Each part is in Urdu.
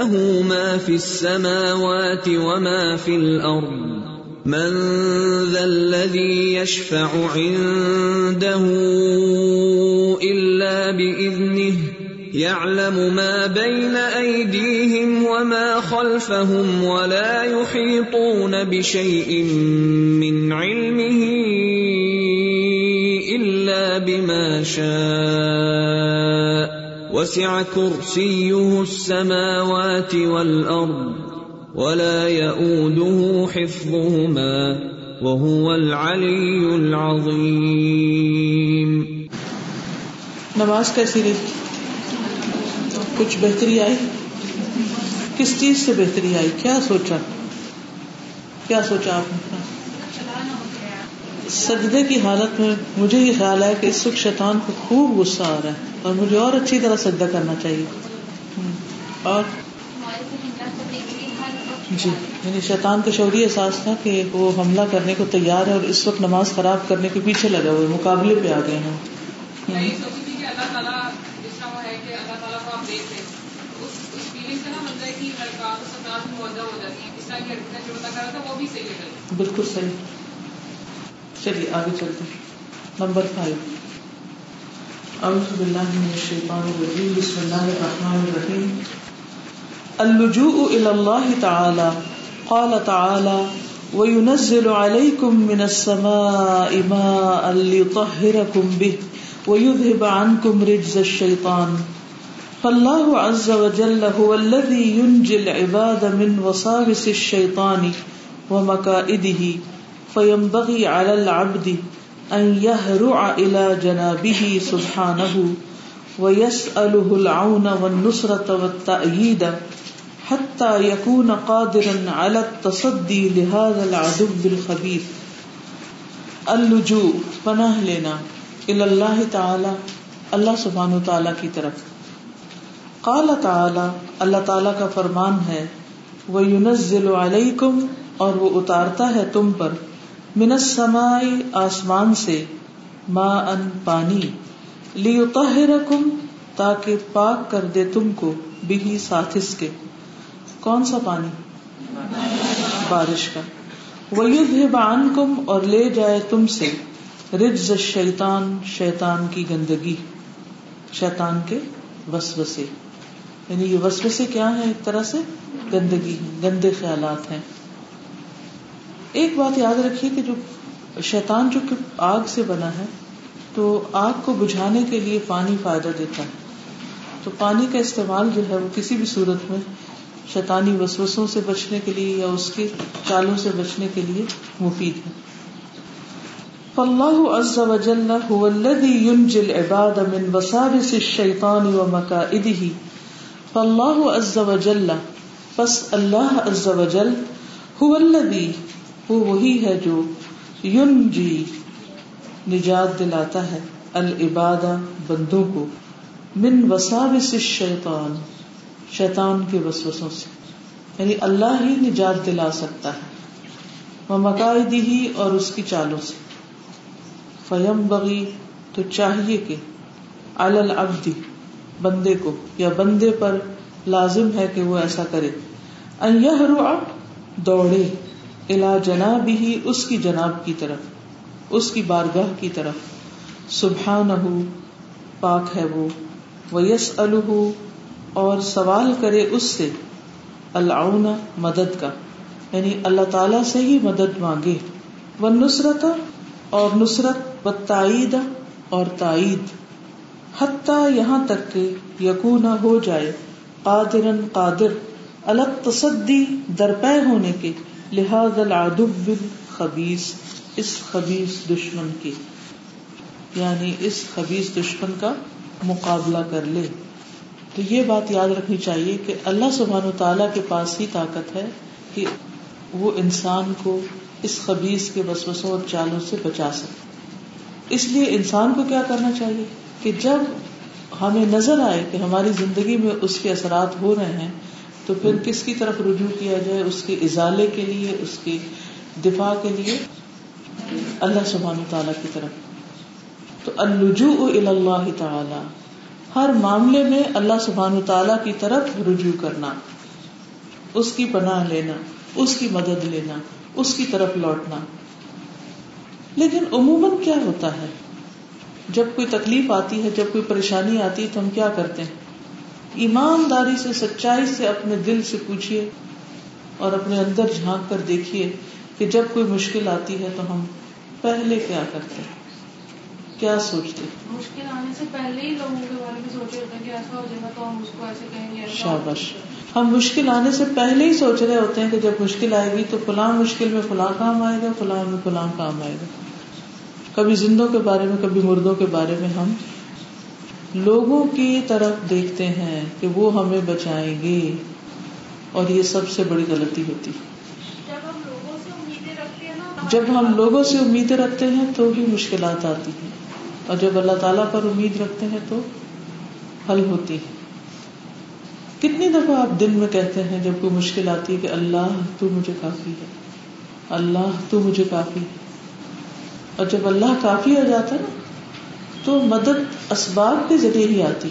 له ما في السماوات وما في الارض من ذا الذي يشفع عنده الا باذنه يعلم ما بين ايديهم وما خلفهم ولا يحيطون بشيء من علمه الا بما شاء وسع كرسيه السماوات والارض ولا يئوده حفظهما وهو العلي العظيم. نماز کیسی رہی؟ کچھ بہتری آئی؟ کس چیز سے بہتری آئی؟ کیا سوچا؟ کیا سوچا آپ نے؟ سجدے کی حالت میں مجھے یہ خیال ہے کہ اس وقت شیطان کو خوب غصہ آ رہا ہے اور مجھے اور اچھی طرح سجدہ کرنا چاہیے۔ اور جی یعنی شیطان کا شعوری احساس تھا کہ وہ حملہ کرنے کو تیار ہے اور اس وقت نماز خراب کرنے کے پیچھے لگا ہوئے مقابلے پہ آ گئے ہیں۔ بالکل صحیح۔ چلیے، آگے چلتے ہیں۔ نمبر فائیو اعوذ باللہ من الشیطان الرجیم۔ بسم اللہ الرحمن الرحیم۔ اللجوء الى اللہ تعالی۔ قال تعالی وينزل عليكم من السماء ماء ليطهركم به ويذهب عنكم رجز الشيطان۔ فالله عز وجل هو الذي ينجي العباد من وساوس الشيطان ومكائده فينبغي على العبد أن يهرع إلى جنابه سبحانه ويسأله العون والنصرة والتأييد حتى يكون قادرا على التصدي لهذا العدو الخبيث اللجوء پناہ لینا الى اللہ تعالی اللہ سبحانہ تعالی کی طرف۔ قال تعالی اللہ تعالی کا فرمان ہے، وَيُنَزِّلُ عَلَيْكُمْ اور وہ اتارتا ہے تم پر۔ من السماء آسمان سے ما ان پانی لیطہرکم تاکہ پاک کر دے تم کو بھی ساتھ اس کے۔ کون سا پانی؟ بارش کا۔ ویذہب عنکم اور لے جائے تم سے رجز الشیطان، شیطان کی گندگی۔ شیطان کے وسوسے۔ یعنی یہ وسوسے کیا ہیں ایک طرح سے؟ گندگی، گندے خیالات ہیں۔ ایک بات یاد رکھیے کہ جو شیطان جو کہ آگ سے بنا ہے، تو آگ کو بجھانے کے لیے پانی فائدہ دیتا ہے۔ تو پانی کا استعمال جو ہے وہ کسی بھی صورت میں شیطانی وسوسوں سے بچنے کے لیے یا اس کے چالوں سے بچنے کے لیے مفید ہے۔ فاللہ عز وجل هو الذي ينجي العباد من وساوس الشیطان ومکائده فاللہ عز وجل پس اللہ عز وجل هو الذي وہ وہی ہے جو یون جی نجات دلاتا ہے۔ العباد بندوں کو۔ من وساوس الشیطان۔ شیطان کے وسوسوں سے۔ یعنی اللہ ہی نجات دلا سکتا ہے۔ وہ مقاعدی ہی اور اس کی چالوں سے۔ فیم بغی تو چاہیے کہ العبدی بندے کو یا بندے پر لازم ہے کہ وہ ایسا کرے۔ ان یہرع دوڑے۔ الا جناب ہی اس کی جناب کی طرف، اس کی بارگاہ کی طرف۔ سبحان پاک ہے وہ۔ ویس الح اور سوال کرے اس سے، العون، مدد کا۔ یعنی اللہ تعالی سے ہی مدد مانگے۔ و نصرت اور نصرت و تائید اور تائید حتیٰ یہاں تک کہ یقون ہو جائے قادرن قادر الگ تصدی درپے ہونے کے۔ لہذ العدو خبیس اس خبیس دشمن کی۔ یعنی اس خبیس دشمن کا مقابلہ کر لے۔ تو یہ بات یاد رکھنی چاہیے کہ اللہ سبحان و تعالیٰ کے پاس ہی طاقت ہے کہ وہ انسان کو اس خبیص کے وسوسوں اور چالوں سے بچا سکے۔ اس لیے انسان کو کیا کرنا چاہیے کہ جب ہمیں نظر آئے کہ ہماری زندگی میں اس کے اثرات ہو رہے ہیں تو پھر کس کی طرف رجوع کیا جائے؟ اس کے ازالے کے لیے، اس کے دفاع کے لیے؟ اللہ سبحان تعالیٰ کی طرف۔ تو الجو اللہ تعالی۔ ہر معاملے میں اللہ سبحان تعالیٰ کی طرف رجوع کرنا، اس کی پناہ لینا، اس کی مدد لینا، اس کی طرف لوٹنا۔ لیکن عموماً کیا ہوتا ہے؟ جب کوئی تکلیف آتی ہے، جب کوئی پریشانی آتی ہے، تو ہم کیا کرتے ہیں؟ ایمانداری سے سچائی سے اپنے دل سے پوچھیے اور اپنے اندر جھانک کر دیکھیے کہ جب کوئی مشکل آتی ہے تو ہم پہلے کیا کرتے ہیں؟ کیا سوچتے مشکل آنے سے پہلے ہی لوگوں کے بارے میں سوچے ہوتے ہیں کہ ایسا ہو جائے گا تو ہم اس کو ایسے کہیں گے شابش ہم مشکل آنے سے پہلے ہی سوچ رہے ہوتے ہیں کہ جب مشکل آئے گی تو فلاں مشکل میں فلاں کام آئے گا فلاں میں فلاں کام آئے گا۔ کبھی زندوں کے بارے میں کبھی مردوں کے بارے میں ہم لوگوں کی طرف دیکھتے ہیں کہ وہ ہمیں بچائیں گے اور یہ سب سے بڑی غلطی ہوتی جب ہم لوگوں سے امیدیں رکھتے ہیں تو بھی مشکلات آتی ہیں۔ اور جب اللہ تعالیٰ پر امید رکھتے ہیں تو حل ہوتی ہے کتنی دفعہ آپ دن میں کہتے ہیں جب کوئی مشکل آتی ہے کہ اللہ تو مجھے کافی ہے اللہ تو مجھے کافی ہے۔ اور جب اللہ کافی ہو جاتا نا تو مدد اسباب کے ذریعے ہی آتی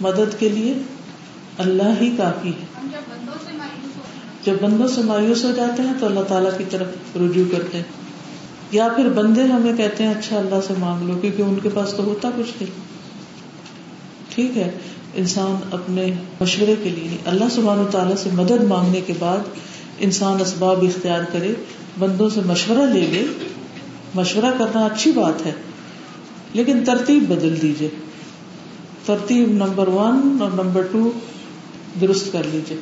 مدد کے لیے اللہ ہی کافی ہے۔ جب بندوں سے مایوس ہو جاتے ہیں تو اللہ تعالیٰ کی طرف رجوع کرتے ہیں۔ یا پھر بندے ہمیں کہتے ہیں اچھا اللہ سے مانگ لو کیونکہ ان کے پاس تو ہوتا کچھ نہیں۔ ٹھیک ہے۔ انسان اپنے مشورے کے لیے اللہ سبحان و تعالیٰ سے مدد مانگنے کے بعد انسان اسباب اختیار کرے۔ بندوں سے مشورہ لے لے۔ مشورہ کرنا اچھی بات ہے۔ لیکن ترتیب بدل دیجیے ترتیب نمبر ون اور نمبر ٹو درست کر لیجیے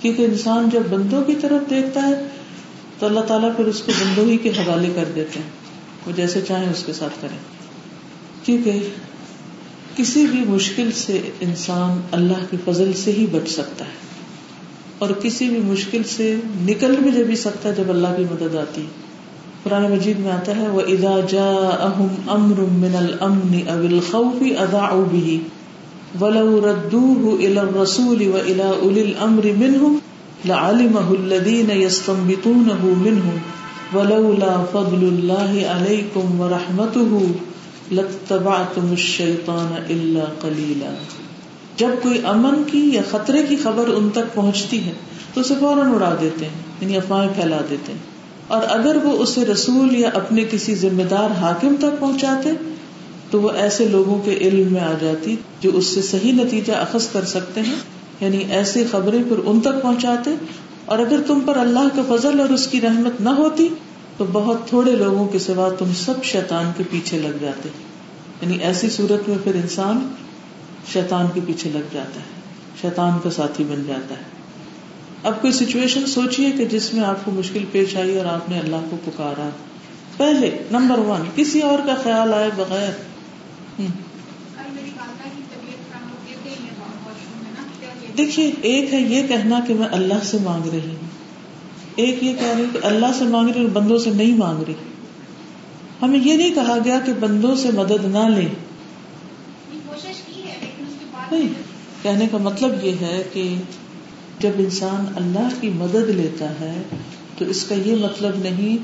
کیونکہ انسان جب بندوں کی طرف دیکھتا ہے، تو اللہ تعالیٰ پھر اس کو بندوں ہی کے حوالے کر دیتے ہیں۔ وہ جیسے چاہیں اس کے ساتھ کریں۔ کیونکہ کسی بھی مشکل سے انسان اللہ کے فضل سے ہی بچ سکتا ہے۔ اور کسی بھی مشکل سے نکل بھی جب سکتا ہے، جب اللہ کی مدد آتی ہے۔ قرآن مجید میں آتا ہے وہ ادا جا اہم امر من الامن او الخوف اذاعوا به ولو ردوه الى الرسول والى اولي الامر منهم لعلمه الذين يستنبطونه منهم ولولا فضل الله عليكم ورحمته لتبعتم الشيطان الا قليلا۔ جب کوئی امن کی یا خطرے کی خبر ان تک پہنچتی ہے تو اسے فوراً اڑا دیتے ہیں یعنی افواہیں پھیلا دیتے ہیں۔ اور اگر وہ اسے رسول یا اپنے کسی ذمہ دار حاکم تک پہنچاتے، تو وہ ایسے لوگوں کے علم میں آ جاتی جو اس سے صحیح نتیجہ اخذ کر سکتے ہیں یعنی ایسی خبریں پھر ان تک پہنچاتے۔ اور اگر تم پر اللہ کا فضل اور اس کی رحمت نہ ہوتی، تو بہت تھوڑے لوگوں کے سوا تم سب شیطان کے پیچھے لگ جاتے۔ یعنی ایسی صورت میں پھر انسان شیطان کے پیچھے لگ جاتا ہے، شیطان کا ساتھی بن جاتا ہے۔ اب کوئی سچویشن سوچیے کہ جس میں آپ کو مشکل پیش آئی اور آپ نے اللہ کو پکارا۔ پہلے نمبر ون کسی اور کا خیال آئے بغیر۔ دیکھیے ایک ہے یہ کہنا کہ میں اللہ سے مانگ رہی ہوں۔ ایک یہ کہہ رہی کہ اللہ سے مانگ رہی اور بندوں سے نہیں مانگ رہی۔ ہمیں یہ نہیں کہا گیا کہ بندوں سے مدد نہ لیں نہیں کہنے کا مطلب یہ ہے کہ جب انسان اللہ کی مدد لیتا ہے، تو اس کا یہ مطلب نہیں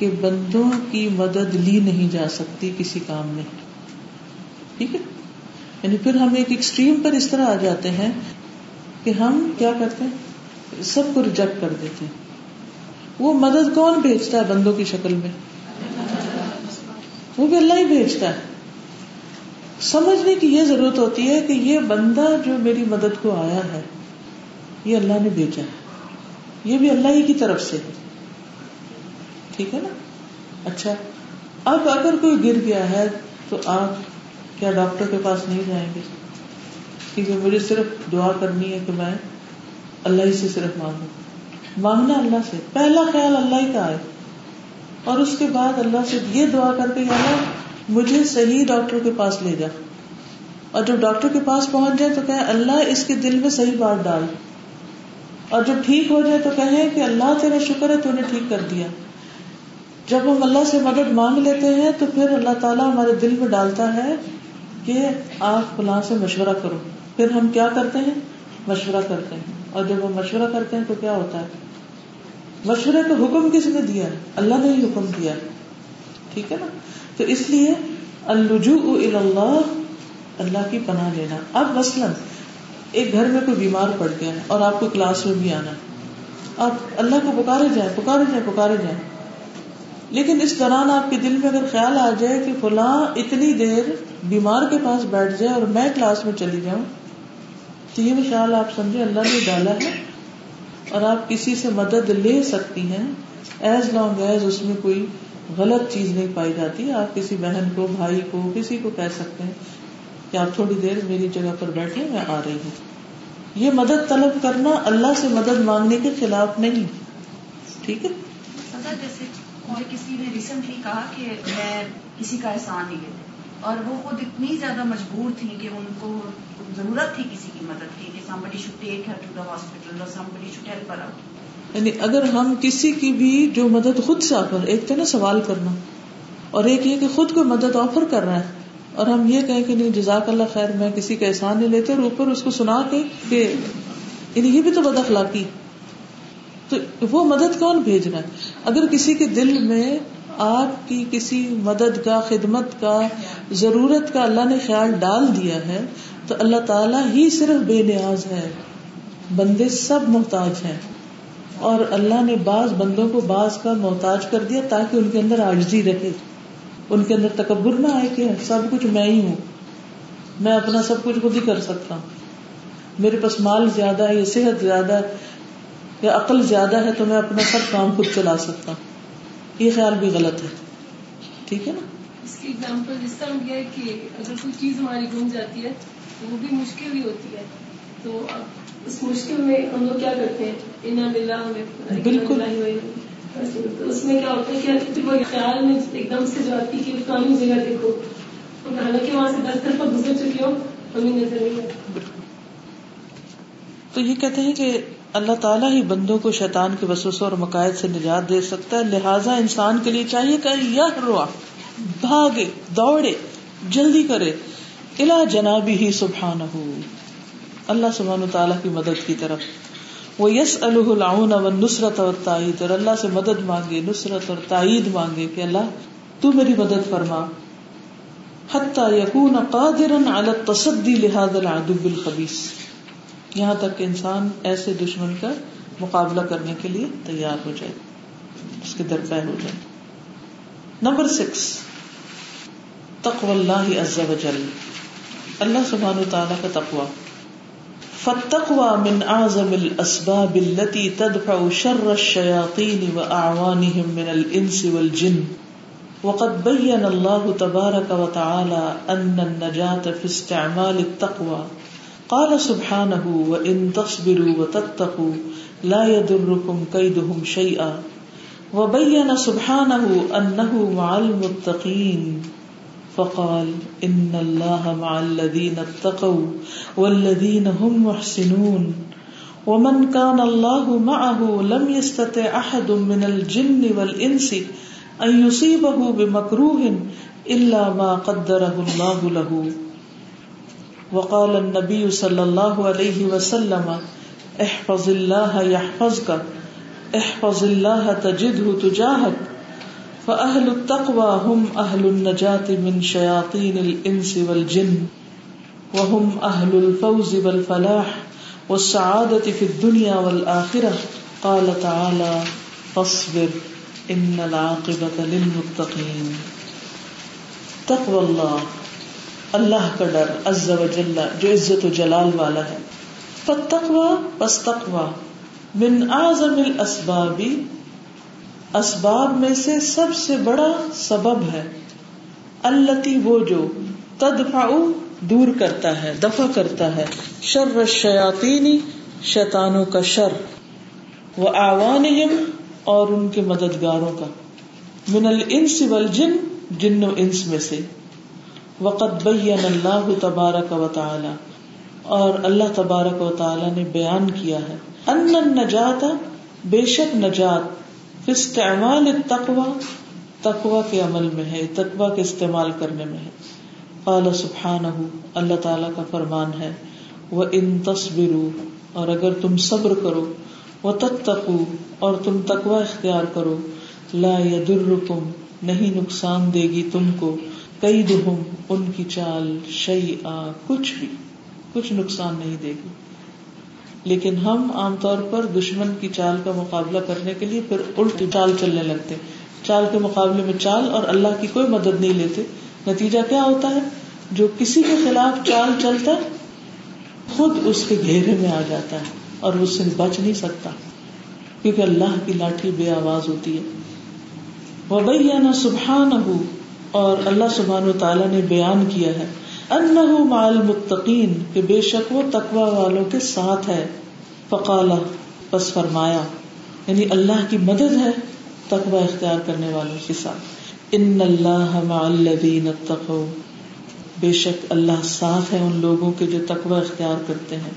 کہ بندوں کی مدد لی نہیں جا سکتی کسی کام میں۔ ٹھیک ہے؟ یعنی پھر ہم ایک ایکسٹریم پر اس طرح آ جاتے ہیں کہ ہم کیا کرتے ہیں؟ سب کو ریجیکٹ کر دیتے ہیں۔ وہ مدد کون بھیجتا ہے بندوں کی شکل میں؟ وہ بھی اللہ ہی بھیجتا ہے۔ سمجھنے کی یہ ضرورت ہوتی ہے کہ یہ بندہ جو میری مدد کو آیا ہے یہ اللہ نے بھیجا ہے۔ یہ بھی اللہ ہی کی طرف سے۔ ٹھیک ہے نا؟ اچھا اب اگر کوئی گر گیا ہے تو آپ کیا ڈاکٹر کے پاس نہیں جائیں گے؟ کیونکہ مجھے صرف دعا کرنی ہے کہ میں اللہ ہی سے صرف مانگوں۔ مانگنا اللہ سے۔ پہلا خیال اللہ ہی کا آئے اور اس کے بعد اللہ سے یہ دعا کر کے اللہ، مجھے صحیح ڈاکٹر کے پاس لے جا۔ اور جب ڈاکٹر کے پاس پہنچ جائے تو کہ اللہ اس کے دل میں صحیح بات ڈال۔ اور جب ٹھیک ہو جائے تو کہیں کہ اللہ تیرا شکر ہے، تو نے ٹھیک کر دیا۔ جب ہم اللہ سے مدد مانگ لیتے ہیں، تو پھر اللہ تعالیٰ ہمارے دل میں ڈالتا ہے کہ آپ فلاں سے مشورہ کرو۔ پھر ہم کیا کرتے ہیں؟ مشورہ کرتے ہیں۔ اور جب ہم مشورہ کرتے ہیں تو کیا ہوتا ہے؟ مشورے کا حکم کس نے دیا ہے؟ اللہ نے ہی حکم دیا۔ ٹھیک ہے نا؟ تو اس لیے الجو اللہ اللہ کی پناہ لینا۔ اب مثلاً ایک گھر میں کوئی بیمار پڑ گیا اور آپ کو کلاس میں بھی آنا آپ اللہ کو پکارے جائیں پکارے جائیں پکارے جائیں۔ لیکن اس دوران آپ کے دل میں اگر خیال آ جائے کہ فلاں اتنی دیر بیمار کے پاس بیٹھ جائے اور میں کلاس میں چلی جاؤں، تو یہ بھی خیال آپ سمجھے اللہ نے ڈالا ہے اور آپ کسی سے مدد لے سکتی ہیں۔ ایز لانگ ایز اس میں کوئی غلط چیز نہیں پائی جاتی، آپ کسی بہن کو، بھائی کو، کسی کو کہہ سکتے ہیں۔ کہ آپ تھوڑی دیر میری جگہ پر بیٹھے میں آ رہی ہوں۔ یہ مدد طلب کرنا اللہ سے مدد مانگنے کے خلاف نہیں۔ ٹھیک ہے؟ جیسے مجھے کسی نے ریسنٹلی کہا کہ میں کسی کا احسان نہیں لیتے اور وہ خود اتنی زیادہ مجبور تھی کہ ان کو ضرورت تھی کسی کی مدد کی کہ somebody should take her to the hospital اور somebody should help her out یعنی اگر ہم کسی کی بھی جو مدد خود سے آفر ایک تو نا سوال کرنا اور ایک یہ کہ خود کو مدد آفر کر رہا ہے۔ اور ہم یہ کہیں کہ نہیں، جزاک اللہ خیر، میں کسی کا احسان نہیں لیتے اور اوپر اس کو سنا کے کہ یعنی یہ بھی تو بد اخلاقی۔ تو وہ مدد کون بھیج رہا ہے؟ اگر کسی کے دل میں آپ کی کسی مدد کا، خدمت کا، ضرورت کا اللہ نے خیال ڈال دیا ہے، تو اللہ تعالیٰ ہی صرف بے نیاز ہے۔ بندے سب محتاج ہیں۔ اور اللہ نے بعض بندوں کو بعض کا محتاج کر دیا تاکہ ان کے اندر آجزی رہے۔ ان کے اندر تکبر نہ آئے کہ سب کچھ میں ہی ہوں۔ میں اپنا سب کچھ خود ہی کر سکتا ہوں۔ میرے پاس مال زیادہ ہے یا صحت زیادہ ہے یا عقل زیادہ ہے تو میں اپنا سب کام خود چلا سکتا ہوں۔ یہ خیال بھی غلط ہے۔ ٹھیک ہے نا؟ اس کی ایگزامپل اس طرح ہے کہ اگر کوئی چیز ہماری گم جاتی ہے تو وہ بھی مشکل بھی ہوتی ہے۔ تو اس مشکل میں ہم لوگ کیا کرتے ہیں؟ انہیں ملا ہمیں بالکل۔ اس میں کیا ہوتا ہے کہ وہ خیال میں ایک دم سے جو آتی کہ فلانی جگہ دیکھو۔ حالانکہ وہاں سے دس دفعہ گزر چکی ہو ہمیں نظر نہیں تو یہ کہتے ہیں کہ اللہ تعالیٰ ہی بندوں کو شیطان کے وسوسوں اور مقاعد سے نجات دے سکتا ہے۔ لہٰذا انسان کے لیے چاہیے کہ یہ روا، بھاگے، دوڑے، جلدی کرے۔ الا جنابی ہی سبحان ہو اللہ سبحان تعالیٰ کی مدد کی طرف۔ وہ یس العون و نصرت اور تائید اور اللہ سے مدد مانگے، نصرت اور تائید مانگے کہ اللہ، تو میری مدد فرما۔ حتیٰ یقون قادرا علی التصدی لهذا العدو بالخبیث یہاں تک کہ انسان ایسے دشمن کا مقابلہ کرنے کے لیے تیار ہو جائے، اس کے درپے ہو جائے۔ نمبر سکس تقو اللہ عز و جل اللہ سبحانہ تعالیٰ کا تقوی۔ فتقوى من اعظم الاسباب التي تدفع شر الشياطين واعوانهم من الانس والجن. وقد بين الله تبارك وتعالى ان النجاة في استعمال التقوى. قال سبحانه وان تصبروا وتتقوا لا يضركم كيدهم شيئا. وبين سبحانه انه مع المتقين. فقال ان الله مع الذين اتقوا والذين هم محسنون ومن كان الله معه لم يستطع احد من الجن والانس ان يصيبه بمكروه الا ما قدره الله له. وقال النبي صلى الله عليه وسلم، احفظ الله يحفظك، احفظ الله تجده تجاهك فأهل التقوى هم أهل النجاة من شياطين الإنس والجن وهم أهل الفوز والفلاح والسعادة في الدنيا والآخرة قال تعالى فاصبر إن العاقبة للمتقين تقوى الله اللہ کا ڈر عز و جل جو عزت و جلال والا ہے فتقوا پس تقوا من اعظم الاسباب اسباب میں سے سب سے بڑا سبب ہے التی وہ جو تدفع دور کرتا ہے، دفع کرتا ہے۔ شر الشیاطینی شیطانوں کا شر۔ وہ آوانہم اور ان کے مددگاروں کا۔ من الانس والجن، جن و انس میں سے۔ وقت بین اللہ تبارک و تعالی اور اللہ تبارک و تعالی نے بیان کیا ہے۔ ان النجات بے شک نجات۔ استعمال التقوی، تقوی کے عمل میں ہے، تقوی کے استعمال کرنے میں ہے۔ قال سبحانہ، اللہ تعالی کا فرمان ہے وہ ان تصبرو اور اگر تم صبر کرو وہ تتقو اور تم تقوی اختیار کرو، لا یدرکم نہیں نقصان دے گی تم کو کئی دہم ان کی چال شعی آ کچھ بھی، کچھ نقصان نہیں دے گی۔ لیکن ہم عام طور پر دشمن کی چال کا مقابلہ کرنے کے لیے پھر الٹ چال چلنے لگتے چال کے مقابلے میں چال اور اللہ کی کوئی مدد نہیں لیتے۔ نتیجہ کیا ہوتا ہے؟ جو کسی کے خلاف چال چلتا ہے، خود اس کے گھیرے میں آ جاتا ہے اور اس سے بچ نہیں سکتا، کیونکہ اللہ کی لاٹھی بے آواز ہوتی ہے۔ وہ سبحان اور اللہ سبحان و تعالیٰ نے بیان کیا ہے۔ انه مع المتقین، کہ بے شک وہ تقوی والوں کے ساتھ ہے۔ فقالا، پس فرمایا یعنی اللہ کی مدد ہے تقوی اختیار کرنے والوں کے ساتھ۔ ان اللہ مع الذین اتقوا۔ بے شک اللہ ساتھ ہے ان لوگوں کے جو تقوی اختیار کرتے ہیں۔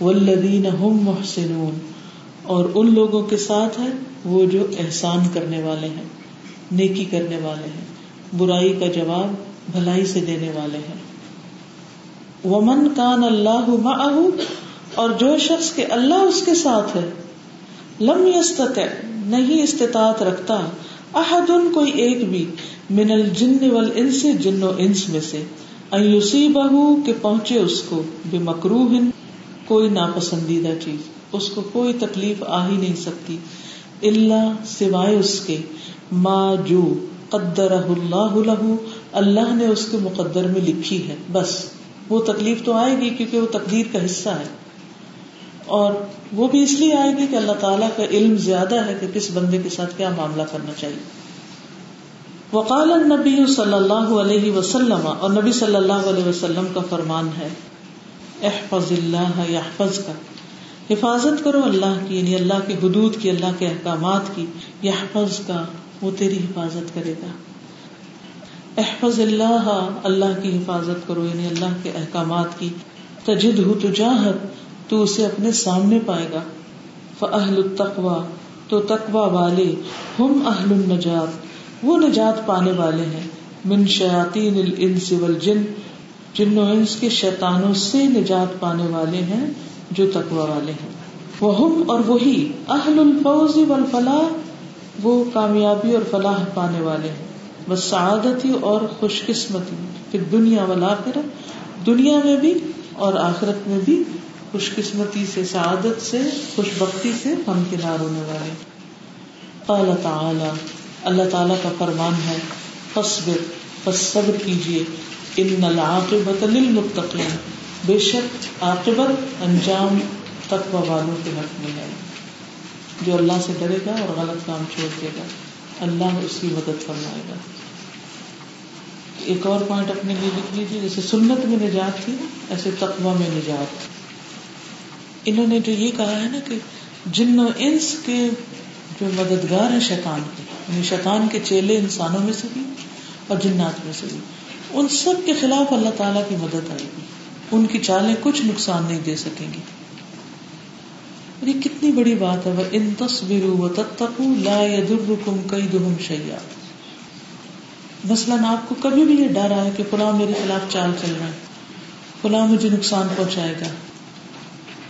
والذین هم محسنون۔ اور ان لوگوں کے ساتھ ہے وہ جو احسان کرنے والے ہیں، نیکی کرنے والے ہیں۔ برائی کا جواب بھلائی سے دینے والے ہیں۔ ومن کان اللہ اور جو شخص کے اللہ اس کے ساتھ ہے، لم یستطع نہیں استطاعت رکھتا احد کوئی ایک بھی، من الجن والانس، جن و انس میں سے، ان یصیبہ کہ پہنچے اس کو بمکروہ کوئی ناپسندیدہ چیز، اس کو کوئی تکلیف آ ہی نہیں سکتی اللہ سوائے اس کے، ما جو قدرہ اللہ لہو، اللہ نے اس کے مقدر میں لکھی ہے، بس۔ وہ تکلیف تو آئے گی کیونکہ وہ تقدیر کا حصہ ہے۔ اور وہ بھی اس لیے آئے گی کہ اللہ تعالیٰ کا علم زیادہ ہے کہ کس بندے کے ساتھ کیا معاملہ کرنا چاہیے۔ وقال نبی صلی اللہ علیہ وسلم، اور نبی صلی اللہ علیہ وسلم کا فرمان ہے، احفظ اللہ یحفظ کا حفاظت کرو اللہ کی یعنی اللہ کے حدود کی، اللہ کے احکامات کی یحفظ کا وہ تیری حفاظت کرے گا۔ احفظ اللہ اللہ کی حفاظت کرو یعنی اللہ کے احکامات کی۔ تجد ہو تجاہت تو اسے اپنے سامنے پائے گا۔ فاہل التقوا تو تقوا والے، ہم اہل النجات۔ وہ نجات پانے والے ہیں۔ من شیاطین الانس والجن جن و انس کے شیطانوں سے نجات پانے والے ہیں، جو تقوا والے ہیں۔ وہ ہم اور وہی، اہل الفوز والفلاح، وہ کامیابی اور فلاح پانے والے ہیں۔ بس سعادت اور خوش قسمتی پھر دنیا والا دنیا میں بھی اور آخرت میں بھی خوش قسمتی سے، سعادت سے خوش بختی سے ہم کنار ہونے والے اللہ تعالی، اللہ تعالیٰ کا فرمان ہے فصبر بس صبر کیجیے ان العاقبت للمتقین۔ بے شک عاقبت انجام تقوی والوں کے حق میں ہے۔ جو اللہ سے ڈرے گا اور غلط کام چھوڑ دے گا۔ اللہ اس کی مدد فرمائے گا۔ ایک اور پوائنٹ اپنے لیے لکھ لیجیے جیسے سنت میں نجات تھی ایسے تقوا میں نجات۔ انہوں نے جو یہ کہا ہے نا کہ جن و انس کے جو مددگار ہیں شیطان کے یعنی شیطان کے چیلے انسانوں میں سے بھی اور جنات میں سے بھی، ان سب کے خلاف اللہ تعالیٰ کی مدد آئے گی۔ ان کی چالیں کچھ نقصان نہیں دے سکیں گی۔ یہ کتنی بڑی بات ہے وہ ان تصویر لا كيدهم شيئا۔ مثلاً آپ کو کبھی بھی یہ ڈر آئے کہ فلاں میرے خلاف چال چل رہا ہے، فلاں مجھے نقصان پہنچائے گا۔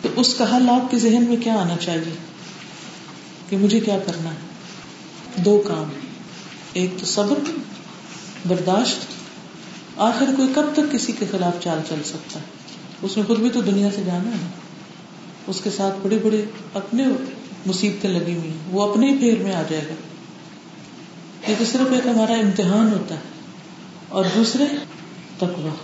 تو اس کا حل آپ کے ذہن میں کیا آنا چاہیے؟ کہ مجھے کیا کرنا ہے؟ دو کام۔ ایک تو صبر، برداشت۔ آخر کوئی کب تک کسی کے خلاف چال چل سکتا ہے؟ اس میں خود بھی تو دنیا سے جانا ہے۔ اس کے ساتھ بڑے بڑے اپنے مصیبتیں لگی ہوئی ہیں۔ وہ اپنے ہی پھیر میں آ جائے گا۔ یہ تو صرف ایک ہمارا امتحان ہوتا ہے اور دوسرے تقوا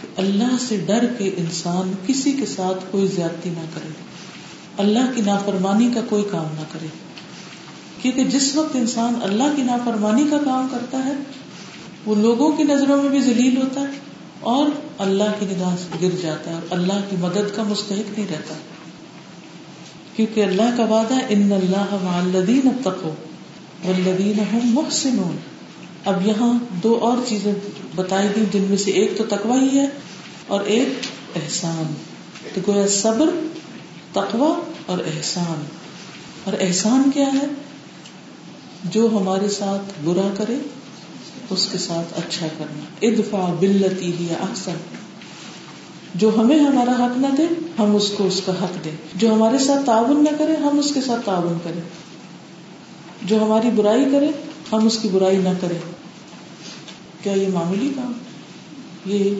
کہ اللہ سے ڈر کے انسان کسی کے ساتھ کوئی زیادتی نہ کرے۔ اللہ کی نافرمانی کا کوئی کام نہ کرے۔ کیونکہ جس وقت انسان اللہ کی نافرمانی کا کام کرتا ہے، وہ لوگوں کی نظروں میں بھی ذلیل ہوتا ہے۔ اور اللہ کی نگاہ سے گر جاتا ہے اور اللہ کی مدد کا مستحق نہیں رہتا۔ کیونکہ اللہ کا وعدہ ان اللہ الذین اتقوا والذین هم محسنون۔ اب یہاں دو اور چیزیں بتائی گئی، جن میں سے ایک تو تقوی ہی ہے اور ایک احسان۔ تو گویا صبر، تقوی اور احسان۔ اور احسان کیا ہے؟ جو ہمارے ساتھ برا کرے اس کے ساتھ اچھا کرنا۔ ادفا بلتی ہی احسن۔ جو ہمیں ہمارا حق نہ دے، ہم اس کو اس کا حق دیں۔ جو ہمارے ساتھ تعاون نہ کرے، ہم اس کے ساتھ تعاون کریں۔ جو ہماری برائی کرے، ہم اس کی برائی نہ کریں۔ کیا یہ معمولی کام؟ یہ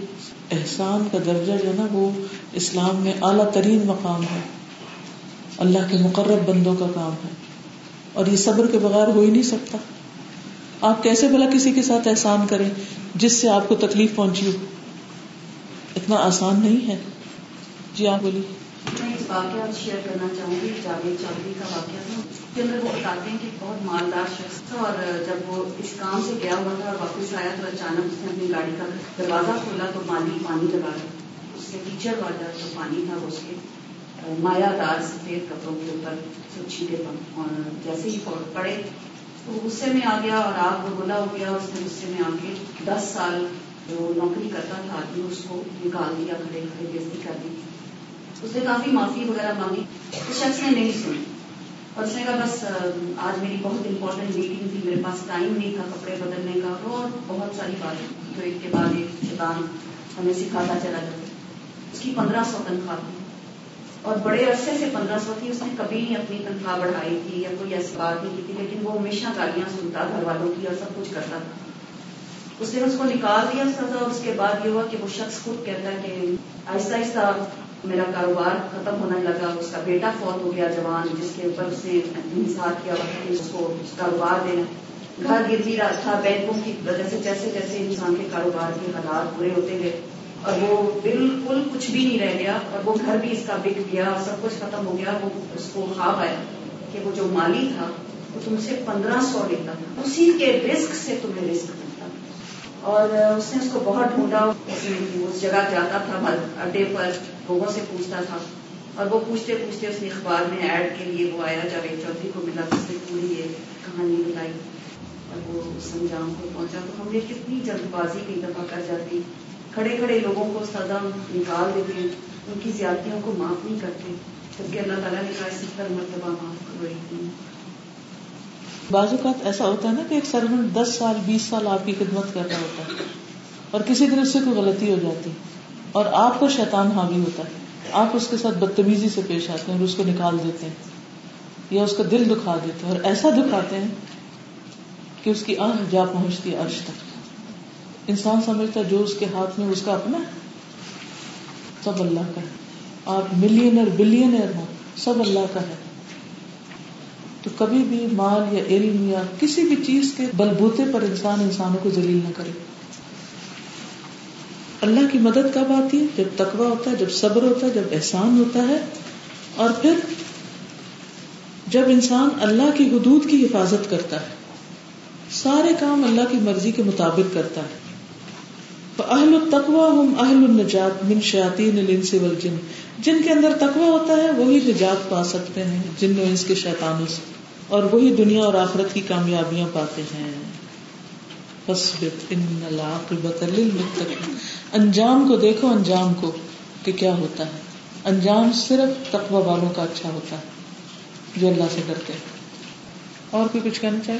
احسان کا درجہ جو ہے نا، وہ اسلام میں اعلیٰ ترین مقام ہے۔ اللہ کے مقرب بندوں کا کام ہے۔ اور یہ صبر کے بغیر ہو ہی نہیں سکتا۔ آپ کیسے بلا کسی کے ساتھ احسان کریں جس سے آپ کو تکلیف پہنچی ہو؟ اتنا آسان نہیں ہے۔ جی آپ بولیے۔ میں اس واقعات شیئر کرنا چاہوں گی، جاوید چودھری کا واقعہ تھا اس کے اندر وہ بتاتے ہیں کہ بہت مالدار شخص تھا اور جب وہ اس کام سے گیا ہوا تھا اور واپس آیا تو اچانک اس نے اپنی گاڑی کا دروازہ کھولا تو مالی پانی لگا رہا اس کے ٹیچر والا جو پانی تھا اس کے مایا دار سفید کپڑوں کے اوپر چھینٹے پر اور جیسے ہی پڑے تو غصے میں آ گیا اور آگ بگولا ہو گیا، اس نے غصے میں آ کے دس سال جو نوکری کرتا تھا، آدمی اس کو نکال دیا، کھڑے کھڑے بےزتی کر دی۔ اس نے کافی معافی وغیرہ مانگی۔ اس شخص نے نہیں سنی۔ اور اس نے کہا، بس آج میری بہت امپورٹنٹ میٹنگ تھی، میرے پاس ٹائم نہیں تھا کپڑے بدلنے کا۔ اور بہت ساری باتیں جو ایک کے بعد ایک شیطان ہمیں سکھاتا چلا جاتا۔ اس کی پندرہ سو تنخواہ تھی۔ اور بڑے عرصے سے پندرہ سو تھی، اس نے کبھی نہیں اپنی تنخواہ بڑھائی تھی یا کوئی ایسی بات نہیں کی تھی، لیکن وہ ہمیشہ گالیاں سنتا، گھر والوں کی اور سب کچھ کرتا تھا۔ اس نے اس کو نکال دیا سزا، اور اس کے بعد یہ ہوا کہ وہ شخص خود کہتا ہے کہ آہستہ آہستہ میرا کاروبار ختم ہونے لگا، اس کا بیٹا فوت ہو گیا، جوان، جس کے اوپر اس نے انحصار کیا کہ اس کو کاروبار دینا۔ گھر گرتی رہا تھا بینکوں کی وجہ سے جیسے جیسے انسان کے کاروبار کے حالات برے ہوتے گئے۔ اور وہ بالکل کچھ بھی نہیں رہ گیا اور وہ گھر بھی اس کا بک گیا سب کچھ ختم ہو گیا، وہ اس کو خواب آیا کہ وہ جو مالی تھا، وہ تم سے پندرہ سو لیتا تھا۔ اسی کے رسک سے تمہیں رسک ملتا۔ اور اس نے اس کو بہت ڈھونڈا اس جگہ جاتا تھا اڈے پر لوگوں سے پوچھتا تھا۔ اور وہ پوچھتے پوچھتے اس نے اخبار میں ایڈ کے لیے وہ آیا جاوید چودھری کو ملا اس نے پوری یہ کہانی بتائی۔ اور وہ سنجام کو پہنچا۔ تو ہم نے کتنی جلد بازی کی دفعہ کر جاتی۔ کھڑے کھڑے لوگوں کو سزا نکال دیتے ہیں، ان کی زیادتیوں کو معاف نہیں کرتے، جبکہ اللہ تعالیٰ نے کہا ستر مرتبہ معاف کرو بعض اوقات ایسا ہوتا ہے نا کہ ایک سرونٹ دس سال، بیس سال آپ کی خدمت کر رہا ہوتا ہے اور کسی طرح سے کوئی غلطی ہو جاتی اور آپ کو شیطان حاوی ہوتا ہے۔ آپ اس کے ساتھ بدتمیزی سے پیش آتے ہیں اور اس کو نکال دیتے ہیں یا اس کا دل دکھا دیتے ہیں اور ایسا دکھاتے ہیں کہ اس کی آہ جا پہنچتی ہے عرش تک۔ انسان سمجھتا جو اس کے ہاتھ میں، اس کا اپنا سب اللہ کا ہے۔ آپ ملینر بلینئر ہو سب اللہ کا ہے۔ تو کبھی بھی مال یا علم یا کسی بھی چیز کے بلبوتے پر انسان انسانوں کو ذلیل نہ کرے۔ اللہ کی مدد کب آتی ہے؟ جب تقوی ہوتا ہے، جب صبر ہوتا ہے، جب احسان ہوتا ہے۔ اور پھر جب انسان اللہ کی حدود کی حفاظت کرتا ہے، سارے کام اللہ کی مرضی کے مطابق کرتا ہے۔ اہل التقوا ہم اہل النجات من شیاطین الانس والجن۔ جن کے اندر تقوی ہوتا ہے، وہی نجات پا سکتے ہیں، جن و انس کے شیطانوں سے۔ اور وہی دنیا اور آخرت کی کامیابیاں پاتے ہیں۔ ان العاقبت للمتقین انجام کو دیکھو، انجام کو کہ کیا ہوتا ہے۔ انجام صرف تقوی والوں کا اچھا ہوتا ہے، جو اللہ سے ڈرتے ہیں۔ اور کوئی کچھ کہنا چاہے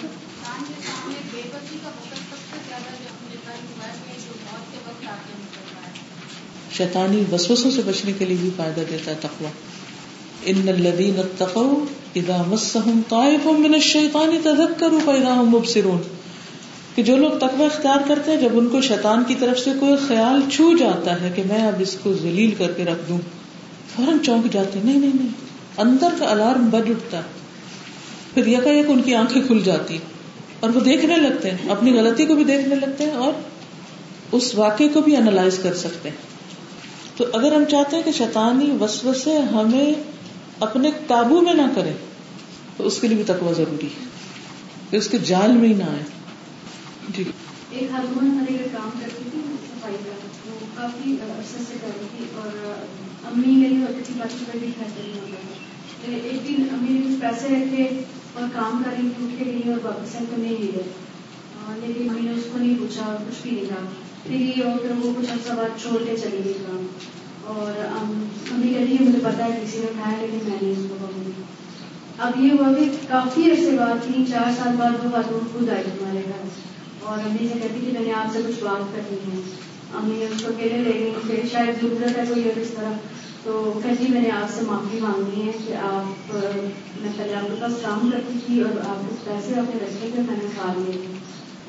شیطانی وسوسوں سے بچنے کے لیے بھی فائدہ دیتا ہے تقوی۔ ان الذين اتقوا اذا مسهم طائف من الشيطان تذكروا فاذا هم مبصرون۔ کہ جو لوگ تقوی اختیار کرتے ہیں، جب ان کو شیطان کی طرف سے کوئی خیال چھو جاتا ہے کہ میں اب اس کو ذلیل کر کے رکھ دوں، فوراً چونک جاتے نہیں نہیں نہیں۔ اندر کا الارم بج اٹھتا پھر یکا یک ان کی آنکھیں کھل جاتی اور وہ دیکھنے لگتے ہیں۔ اپنی غلطی کو بھی دیکھنے لگتے ہیں اور اس واقعے کو بھی انالائز کر سکتے ہیں۔ تو اگر ہم چاہتے ہیں کہ شیطانی وسوسے ہمیں اپنے قابو میں نہ کرے، تو اس کے لیے بھی تقوی ضروری ہے، کہ اس کے جال میں ہی نہ آئے۔ جی۔ ایک ہر کام کرتی تھی صفائی کا، وہ کافی عرصے سے کر رہی تھی، اور امی میری ہوتی تھی، باقی بھی نہیں ہوتا ایک دن امی نے کچھ پیسے رکھے اور کام کر رہی، اٹھ کے گئی اور واپس نہیں لے گئے لیکن امی نے اس کو نہیں پوچھا، کچھ بھی نہیں کہا۔ پھر یہ اور وہ کچھ عرصہ بعد چھوڑ کے چلی گئی کام اور امی کہتی ہے مجھے پتا ہے کسی نے اٹھایا لیکن میں نے اس کو پکڑی اب یہ ہوا کہ کافی عرصے بعد تین چار سال بعد وہ خاتون خود آئی ہمارے گھر۔ اور امی سے کہتی کہ میں نے آپ سے کچھ بات کرنی ہے۔ امی نے اس کو اکیلے لے گئی کہ شاید ضرورت ہے کوئی اور اس طرح۔ تو کہتی جی، میں نے آپ سے معافی مانگنی ہے کہ آپ میں پہلے آپ کے پاس کام کرتی تھی اور آپ کچھ پیسے اپنے رکھے تھے، میں نے کھا لیے۔ تھے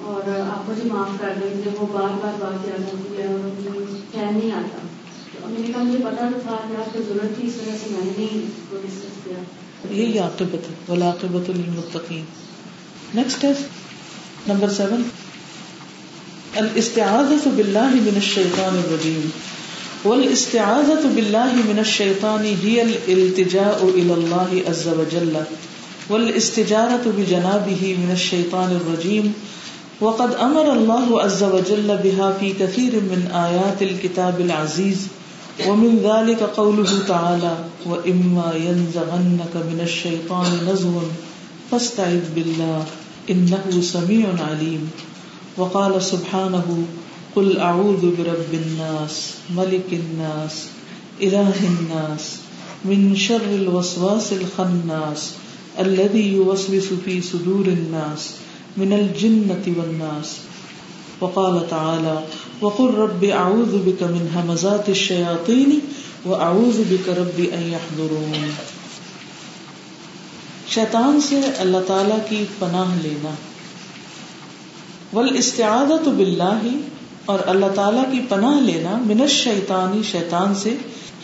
اور آپ مجھے معاف کر دیں مجھے وہ بار بار بات یاد ہوتی ہے اور مجھے چین نہیں آتا۔ تو امی نے کہا مجھے پتا تو تھا کہ آپ کو ضرورت تھی، اس وجہ سے میں نے نہیں اس کو ڈسکس کیا یہی عاقبت ہے ولاقبت للمتقین نیکسٹ ہے نمبر سیون الاستعاذة بالله من الشيطان الرجيم۔ والاستعاذة بالله من الشيطان هي الالتجاء إلى الله عز وجل۔ والاستجارة بجنابه من الشيطان الرجيم۔ وقد أمر الله عز وجل بها في كثير من آيات الكتاب العزيز ومن ذلك قوله تعالى وإما ينزغنك من الشيطان نزغ فاستعذ بالله إنه سميع عليم وقال سبحانه قل أعوذ برب الناس ملك الناس إله الناس من شر الوسواس الخناس الذي يوسوس في صدور الناس من الجنة والناس. وقال تعالى وقل رب اعوذ بك من همزات الشياطين واعوذ بك رب ان يحضرون. شیطان سے اللہ تعالی کی پناہ لینا. والاستعاذۃ باللہ اور اللہ تعالی کی پناہ لینا من الشیطانی شیطان سے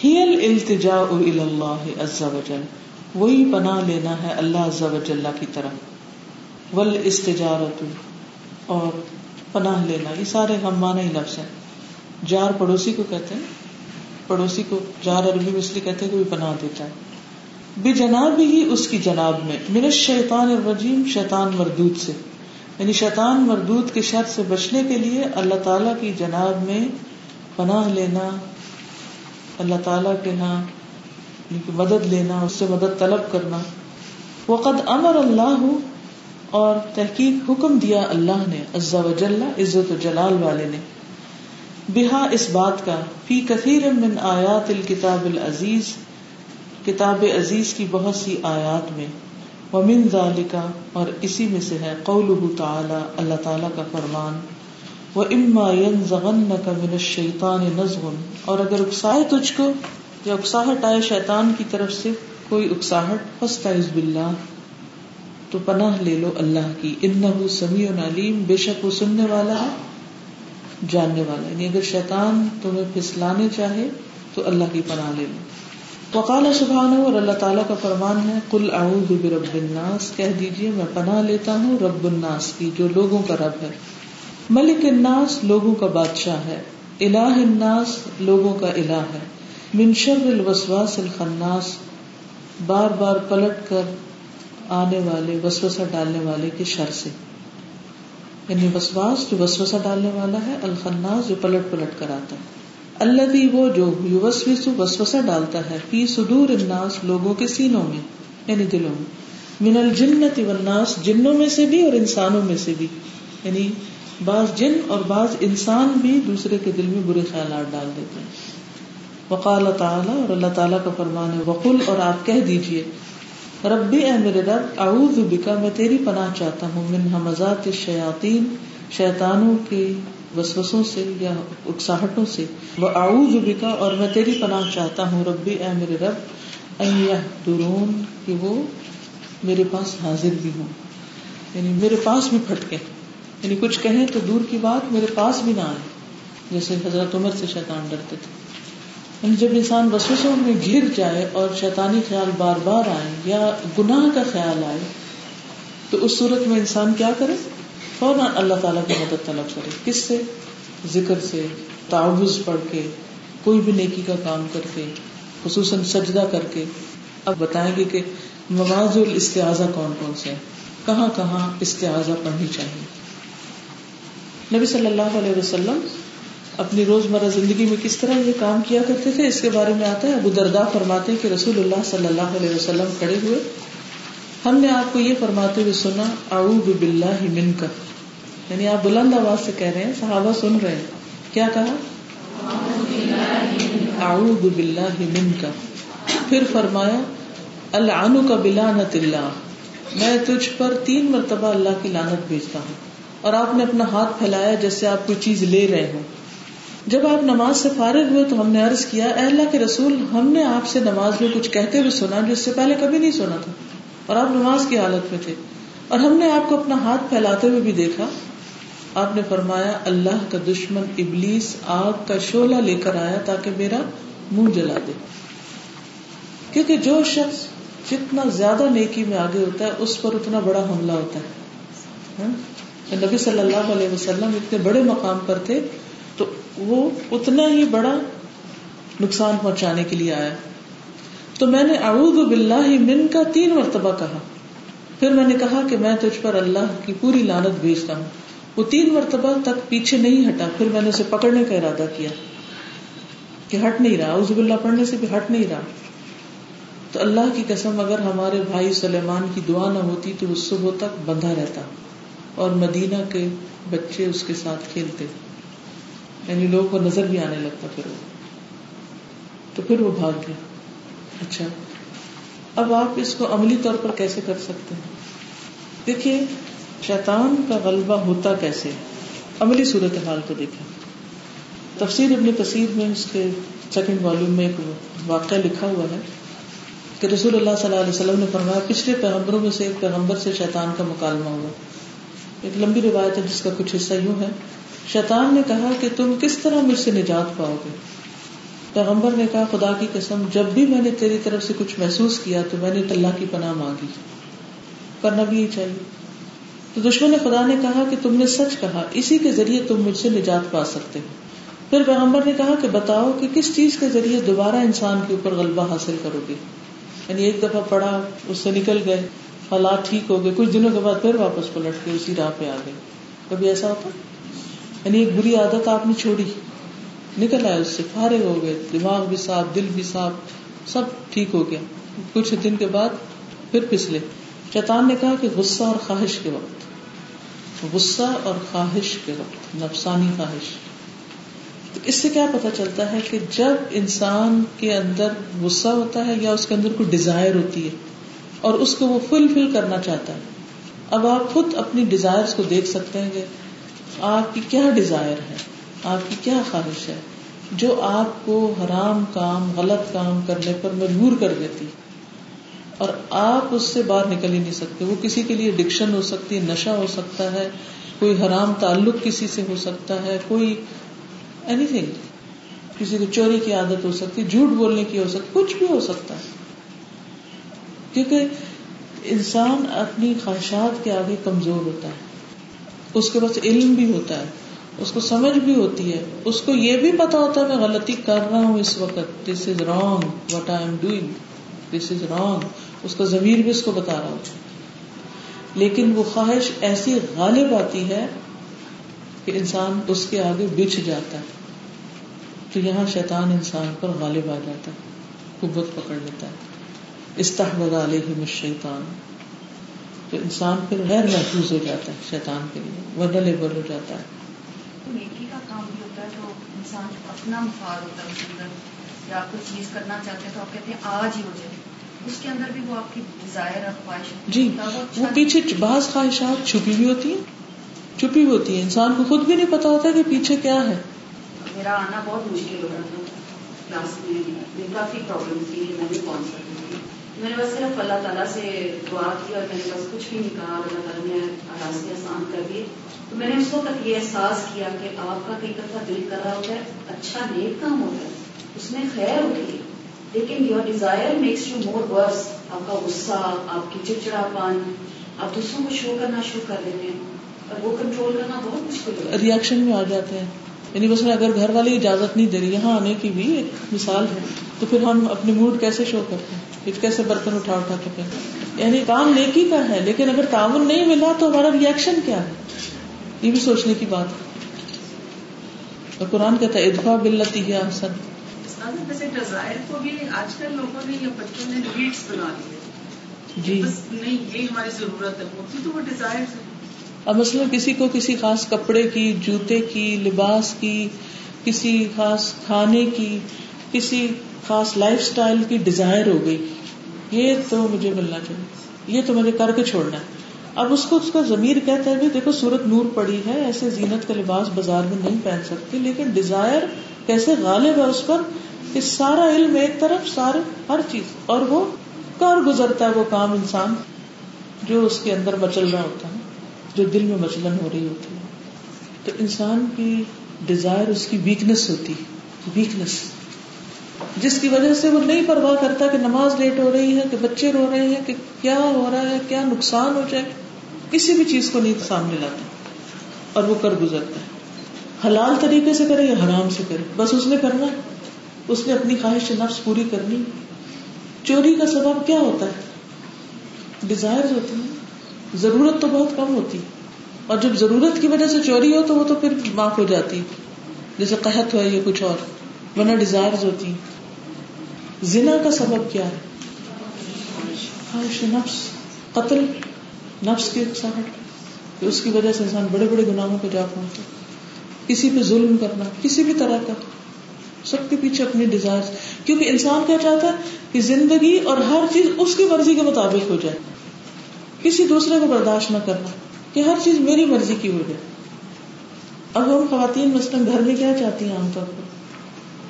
ہی الالتجاء الى اللہ عز وجل. وہی پناہ لینا ہے اللہ عز وجل کی طرف. والاستجارۃ، اور پناہ لینا، یہ سارے ہم مانا ہی لفظ ہیں۔ جار پڑوسی کو کہتے ہیں، پڑوسی کو جار عربی میں اس لیے کہتے ہیں کہ پناہ دیتا ہے۔ بے جناب ہی اس کی جناب میں، من شیطان الرجیم، شیطان مردود سے۔ یعنی شیطان مردود کے شر سے بچنے کے لیے اللہ تعالی کی جناب میں پناہ لینا، اللہ تعالی کے ہاں یعنی مدد لینا، اس سے مدد طلب کرنا۔ وقد امر اللہ اور تحقیق حکم دیا اللہ نے عزا وجل عزت و جلال والے نے۔ بہا اس بات کا، فی کثیر من آیات الکتاب العزیز، کتاب عزیز کی بہت سی آیات میں۔ ومن ذالکا، اور اسی میں سے ہے قولہ تعالی، اللہ تعالی کا فرمان۔ و اما ينزغنك من الشیطان نزغ۔ اور اگر اکسائے تجھ کو، یا اکساہٹ آئے شیطان کی طرف سے، کوئی اکساہٹ، فاستعذ باللہ تو پناہ لے لو اللہ کی۔ ان سمیع علیم، بے شک وہ سننے والا ہے، جاننے والا یعنی اگر شیطان تمہیں پھسلانے چاہے تو اللہ کی پناہ لے لو۔ وقال سبحانہ، اور اللہ تعالیٰ کا فرمان ہے کل اعوذ برب الناس، کہہ دیجیے، میں پناہ لیتا ہوں رب الناس کی، جو لوگوں کا رب ہے۔ ملک الناس لوگوں کا بادشاہ ہے، الہ الناس لوگوں کا الہ ہے۔ من شر الوسواس الخناس، بار بار پلٹ کر آنے والے، وسوسہ ڈالنے والے کے شر سے۔ یعنی وسواس جو وسوسہ ڈالنے والا ہے، الخناس جو پلٹ پلٹ کر آتا ہے۔ اللہ بھی وہ جو یوسوس وسوسہ ڈالتا ہے، فی صدور الناس لوگوں کے سینوں میں یعنی دلوں میں۔ من الجنت والناس، جنوں میں سے بھی اور انسانوں میں سے بھی۔ یعنی بعض جن اور بعض انسان بھی دوسرے کے دل میں برے خیالات ڈال دیتے ہیں۔ وقال تعالی اور اللہ تعالیٰ کا فرمان ہے، وقل اور آپ کہہ دیجیے۔ ربی اے میرے رب، اعوذ بکا، میں تیری پناہ چاہتا ہوں، من حمزات الشیاطین، شیطانوں کے وسوسوں سے یا اکساہٹوں سے۔ وہ اعوذ بکا، اور میں تیری پناہ چاہتا ہوں، ربی اے میرے رب، ان یحضرون، کہ وہ میرے پاس حاضر بھی ہوں۔ یعنی میرے پاس بھی پھٹکے یعنی کچھ کہیں تو دور کی بات میرے پاس بھی نہ آئے، جیسے حضرت عمر سے شیطان ڈرتے تھے۔ یعنی جب انسان وسوسوں میں گر جائے اور شیطانی خیال بار بار آئے یا گناہ کا خیال آئے، تو اس صورت میں انسان کیا کرے؟ فوراً اللہ تعالیٰ کی مدد طلب کرے۔ کس سے؟ ذکر سے تعوض پڑھ کے، کوئی بھی نیکی کا کام کر کے، خصوصاً سجدہ کر کے۔ اب بتائیں گے کہ مواز الاستعاذہ کون کون سے کہاں کہاں استعاذہ پڑھنی چاہیے؟ نبی صلی اللہ علیہ وسلم اپنی روزمرہ زندگی میں کس طرح یہ کام کیا کرتے تھے؟ اس کے بارے میں آتا ہے۔ ابو دردا فرماتے ہیں کہ رسول اللہ صلی اللہ علیہ وسلم کھڑے ہوئے، ہم نے آپ کو یہ فرماتے ہوئے سنا، اعوذ باللہ من کا یعنی آپ بلند آواز سے کہہ رہے ہیں، صحابہ سن رہے ہیں۔ کیا کہا؟ اعوذ باللہ منک پھر فرمایا العنو کا بلانت اللہ. میں تجھ پر تین مرتبہ اللہ کی لانت بھیجتا ہوں اور آپ نے اپنا ہاتھ پھیلایا جیسے آپ کوئی چیز لے رہے ہوں۔ جب آپ نماز سے فارغ ہوئے تو ہم نے عرض کیا، اے اللہ کے رسول، ہم نے آپ سے نماز میں کچھ کہتے ہوئے سنا جس سے پہلے کبھی نہیں سنا تھا۔ اور آپ نماز کی حالت میں تھے۔ اور ہم نے آپ کو اپنا ہاتھ پھیلاتے ہوئے بھی دیکھا۔ آپ نے فرمایا، اللہ کا دشمن ابلیس آگ کا شولہ لے کر آیا تاکہ میرا منہ جلا دے۔ کیونکہ جو شخص جتنا زیادہ نیکی میں آگے ہوتا ہے، اس پر اتنا بڑا حملہ ہوتا ہے۔ ہاں؟ نبی صلی اللہ علیہ وسلم اتنے بڑے مقام پر تھے تو وہ اتنا ہی بڑا نقصان پہنچانے کے لیے آیا۔ تو میں نے اعوذ باللہ من کا تین مرتبہ کہا۔ پھر میں نے کہا کہ میں تجھ پر اللہ کی پوری لانت بھیجتا ہوں۔ وہ تین مرتبہ تک پیچھے نہیں ہٹا۔ پھر میں نے اسے پکڑنے کا ارادہ کیا کہ ہٹ نہیں رہا۔ اعوذ باللہ پڑھنے سے بھی ہٹ نہیں رہا۔ تو اللہ کی قسم اگر ہمارے بھائی سلیمان کی دعا نہ ہوتی تو وہ صبح تک بندھا رہتا اور مدینہ کے بچے اس کے ساتھ کھیلتے۔ یعنی لوگوں کو نظر بھی آنے لگتا پھر وہ۔ تو پھر وہ بھاگ گیا اچھا۔ اب آپ اس کو عملی طور پر کیسے کر سکتے ہیں؟ دیکھیے، شیطان کا غلبہ ہوتا کیسے؟ عملی صورت حال کو دیکھیں۔ تفسیر ابن کثیر میں اس کے سیکنڈ والیوم میں ایک واقعہ لکھا ہوا ہے کہ رسول اللہ صلی اللہ علیہ وسلم نے فرمایا، پچھلے پیغمبروں میں سے ایک پیغمبر سے شیطان کا مکالمہ ہوا۔ ایک لمبی روایت ہے جس کا کچھ حصہ یوں ہے۔ شیطان نے کہا کہ تم کس طرح مجھ سے نجات پاؤ گے؟ پیغمبر نے کہا، خدا کی قسم، جب بھی میں نے تیری طرف سے کچھ محسوس کیا تو میں نے اللہ کی پناہ مانگی کرنا بھی یہ چاہیے۔ تو دشمن خدا نے کہا کہ تم نے سچ کہا، اسی کے ذریعے تم مجھ سے نجات پا سکتے ہو۔ پھر پیغمبر نے کہا کہ بتاؤ کہ کس چیز کے ذریعے دوبارہ انسان کے اوپر غلبہ حاصل کرو گے؟ یعنی ایک دفعہ پڑھا، اس سے نکل گئے، حالات ٹھیک ہو گئے، کچھ دنوں کے بعد پھر واپس پلٹ کے اسی راہ پہ آ گئے۔ کبھی ایسا ہوتا؟ یعنی ایک بری عادت آپ نے چھوڑی۔ نکل آئے اس سے، فارغ ہو گئے۔ دماغ بھی صاف، دل بھی صاف، سب ٹھیک ہو گیا۔ کچھ دن کے بعد پھر پسلے۔ شیطان نے کہا کہ غصہ اور خواہش کے وقت۔ غصہ اور خواہش کے وقت، نفسانی خواہش۔ تو اس سے کیا پتا چلتا ہے کہ جب انسان کے اندر غصہ ہوتا ہے یا اس کے اندر کوئی ڈیزائر ہوتی ہے اور اس کو وہ فل فل کرنا چاہتا ہے۔ اب آپ خود اپنی ڈیزائر کو دیکھ سکتے ہیں کہ آپ کی کیا ڈیزائر ہے؟ آپ کی کیا خواہش ہے؟ جو آپ کو حرام کام، غلط کام کرنے پر مجبور کر دیتی۔ اور آپ اس سے باہر نکل ہی نہیں سکتے۔ وہ کسی کے لیے ڈکشن ہو سکتی ہے، نشہ ہو سکتا ہے، کوئی حرام تعلق کسی سے ہو سکتا ہے، کوئی اینی تھنگ کسی کو چوری کی عادت ہو سکتی، جھوٹ بولنے کی ہو سکتی، کچھ بھی ہو سکتا ہے۔ کیونکہ انسان اپنی خواہشات کے آگے کمزور ہوتا ہے۔ اس کے پاس علم بھی ہوتا ہے، اس کو سمجھ بھی ہوتی ہے، اس کو یہ بھی پتا ہوتا ہے، میں غلطی کر رہا ہوں اس وقت this is wrong what I am doing this is wrong اس کا ضمیر بھی اس کو بتا رہا ہوتا لیکن وہ خواہش ایسی غالب آتی ہے کہ انسان اس کے آگے بچھ جاتا ہے۔ تو یہاں شیطان انسان پر غالب آ جاتا ہے، قوت پکڑ لیتا ہے۔ استحبد علیہ الشیطان۔ تو انسان پھر غیر محفوظ ہو جاتا ہے شیطان کے لیے ورنلیبل ہو جاتا ہے۔ نیکی کا کام بھی ہوتا ہے تو انسان اپنا مفاد ہوتا ہے اس اندر یا آپ کوئی چیز کرنا چاہتے ہیں تو آپ کہتے ہیں آج ہی ہو جائے۔ اس کے اندر بھی وہ آپ کی ڈیزائر اور خواہش جی وہ پیچھے بعض خواہشات چھپی بھی ہوتی ہیں چھپی ہوتی ہے انسان کو خود بھی نہیں پتا ہوتا کہ پیچھے کیا ہے۔ میرا آنا بہت مشکل ہو رہا تھا کلاس میں کافی پرابلم تھی میں پہنچ سکتی تھی میں نے بس صرف اللہ تعالیٰ سے دعا کی اور میں نے بس کچھ بھی نہیں کہا، اللہ تعالیٰ نے آراستے آسان کر دیے۔ تو میں نے اس وقت یہ احساس کیا کہ آپ کا کئی دفعہ دل کر رہا ہوتا ہے اچھا نیک کام ہوتا ہے، اس میں خیر ہوتی ہے۔ لیکن your desire makes you more worse آپ کا غصہ، آپ کی چڑچڑا پان آپ دوسروں کو شو کرنا شروع کر دیتے ہیں۔ وہ کنٹرول کرنا بہت مشکل ریئیکشن میں آ جاتے ہیں۔ یعنی بس اگر گھر والی اجازت نہیں دے رہی یہاں آنے کی بھی ایک مثال ہے، تو پھر ہم اپنے موڈ کیسے شو کرتے ہیں؟ پھر کیسے برتن اٹھا اٹھا کے پھر یعنی کام نیکی کا ہے لیکن اگر تعاون نہیں ملا تو ہمارا ریئیکشن کیا ہے؟ یہ بھی سوچنے کی بات ہے۔ اور قرآن کہتا ہے ادفا بلتی ہے آسن کو بھی آج کل لوگوں نے یا بچوں نے نیڈس بنا لی جی۔ نہیں یہ ہماری ضرورت ہے۔ ہوتی تو وہ ڈیزائر اب مثلاً کسی کو کسی خاص کپڑے کی جوتے کی لباس کی کسی خاص کھانے کی کسی خاص لائف اسٹائل کی ڈیزائر ہو گئی. یہ تو مجھے ملنا چاہیے. یہ تو مجھے کر کے چھوڑنا ہے. اب اس کو اس کا ضمیر کہتا ہے دیکھو سورت نور پڑی ہے، ایسے زینت کا لباس بازار میں نہیں پہن سکتی، لیکن ڈیزائر کیسے غالب ہے اس پر کہ سارا علم ایک طرف، سارے، ہر چیز، اور وہ کر گزرتا ہے، وہ کام انسان جو اس کے اندر مچل رہا ہوتا ہے، جو دل میں مچلن ہو رہی ہوتی ہے۔ تو انسان کی ڈیزائر اس کی ویکنیس ہوتی ویکنیس جس کی وجہ سے وہ نہیں پرواہ کرتا کہ نماز لیٹ ہو رہی ہے، کہ بچے رو رہے ہیں، کہ کیا ہو رہا ہے، کیا نقصان ہو جائے۔ کسی بھی چیز کو نہیں سامنے لاتا۔ اور وہ کر گزرتا ہے۔ حلال طریقے سے کرے یا حرام سے کرے؟ بس اس نے کرنا۔ اس نے اپنی خواہش نفس پوری کرنی۔ چوری کا سبب کیا ہوتا ہے؟ ڈیزائر ہوتی ہے ضرورت تو بہت کم ہوتی اور جب ضرورت کی وجہ سے چوری ہو تو وہ تو پھر معاف ہو جاتی جیسے قحط ہوا یا کچھ اور۔ ورنہ ڈیزائر ہوتی زنا کا سبب کیا ہے؟ خواہش نفس، قتل، نفس کی اکساہٹ اس کی وجہ سے انسان بڑے بڑے گناہوں کو جا پہنچے کسی پہ ظلم کرنا، کسی بھی طرح کا۔ سب کے پیچھے اپنی ڈیزائر کیونکہ انسان کیا چاہتا ہے؟ کہ زندگی اور ہر چیز اس کی مرضی کے مطابق ہو جائے۔ کسی دوسرے کو برداشت نہ کرنا، کہ ہر چیز میری مرضی کی ہو جائے۔ اب ہم خواتین مثلاً گھر میں کیا چاہتی ہیں عام طور پر؟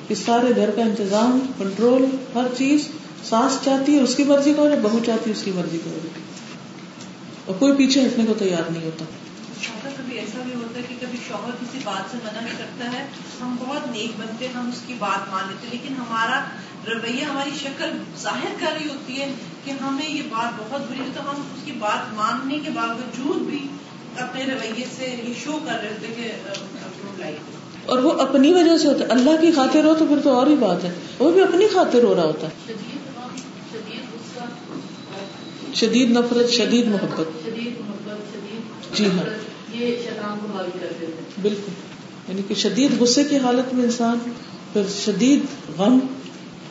کہ سارے گھر کا انتظام کنٹرول ہر چیز سانس چاہتی ہے اس کی مرضی کا ہو بہو چاہتی ہے اس کی مرضی کا اور کوئی پیچھے ہٹنے کو تیار نہیں ہوتا۔ کبھی ایسا بھی ہوتا ہے کہ کبھی شوہر کسی بات سے منع کرتا ہے، ہم بہت نیک بنتے، ہم اس کی بات مان لیتے، لیکن ہمارا رویہ، ہماری شکل ظاہر کر رہی ہوتی ہے کہ ہمیں یہ بات بہت بری تو ہم اس کی بات ماننے کے باوجود بھی اپنے رویے سے یہ شو کر رہے ہوتے کہ اور وہ اپنی وجہ سے ہوتا ہے۔ اللہ کی خاطر ہو تو پھر تو اور ہی بات ہے۔ وہ بھی اپنی خاطر ہو رہا ہوتا ہے۔ شدید نفرت، شدید محبت۔ جی ہاں۔ بالکل۔ یعنی کہ شدید غصے کی حالت میں انسان، پھر شدید غم،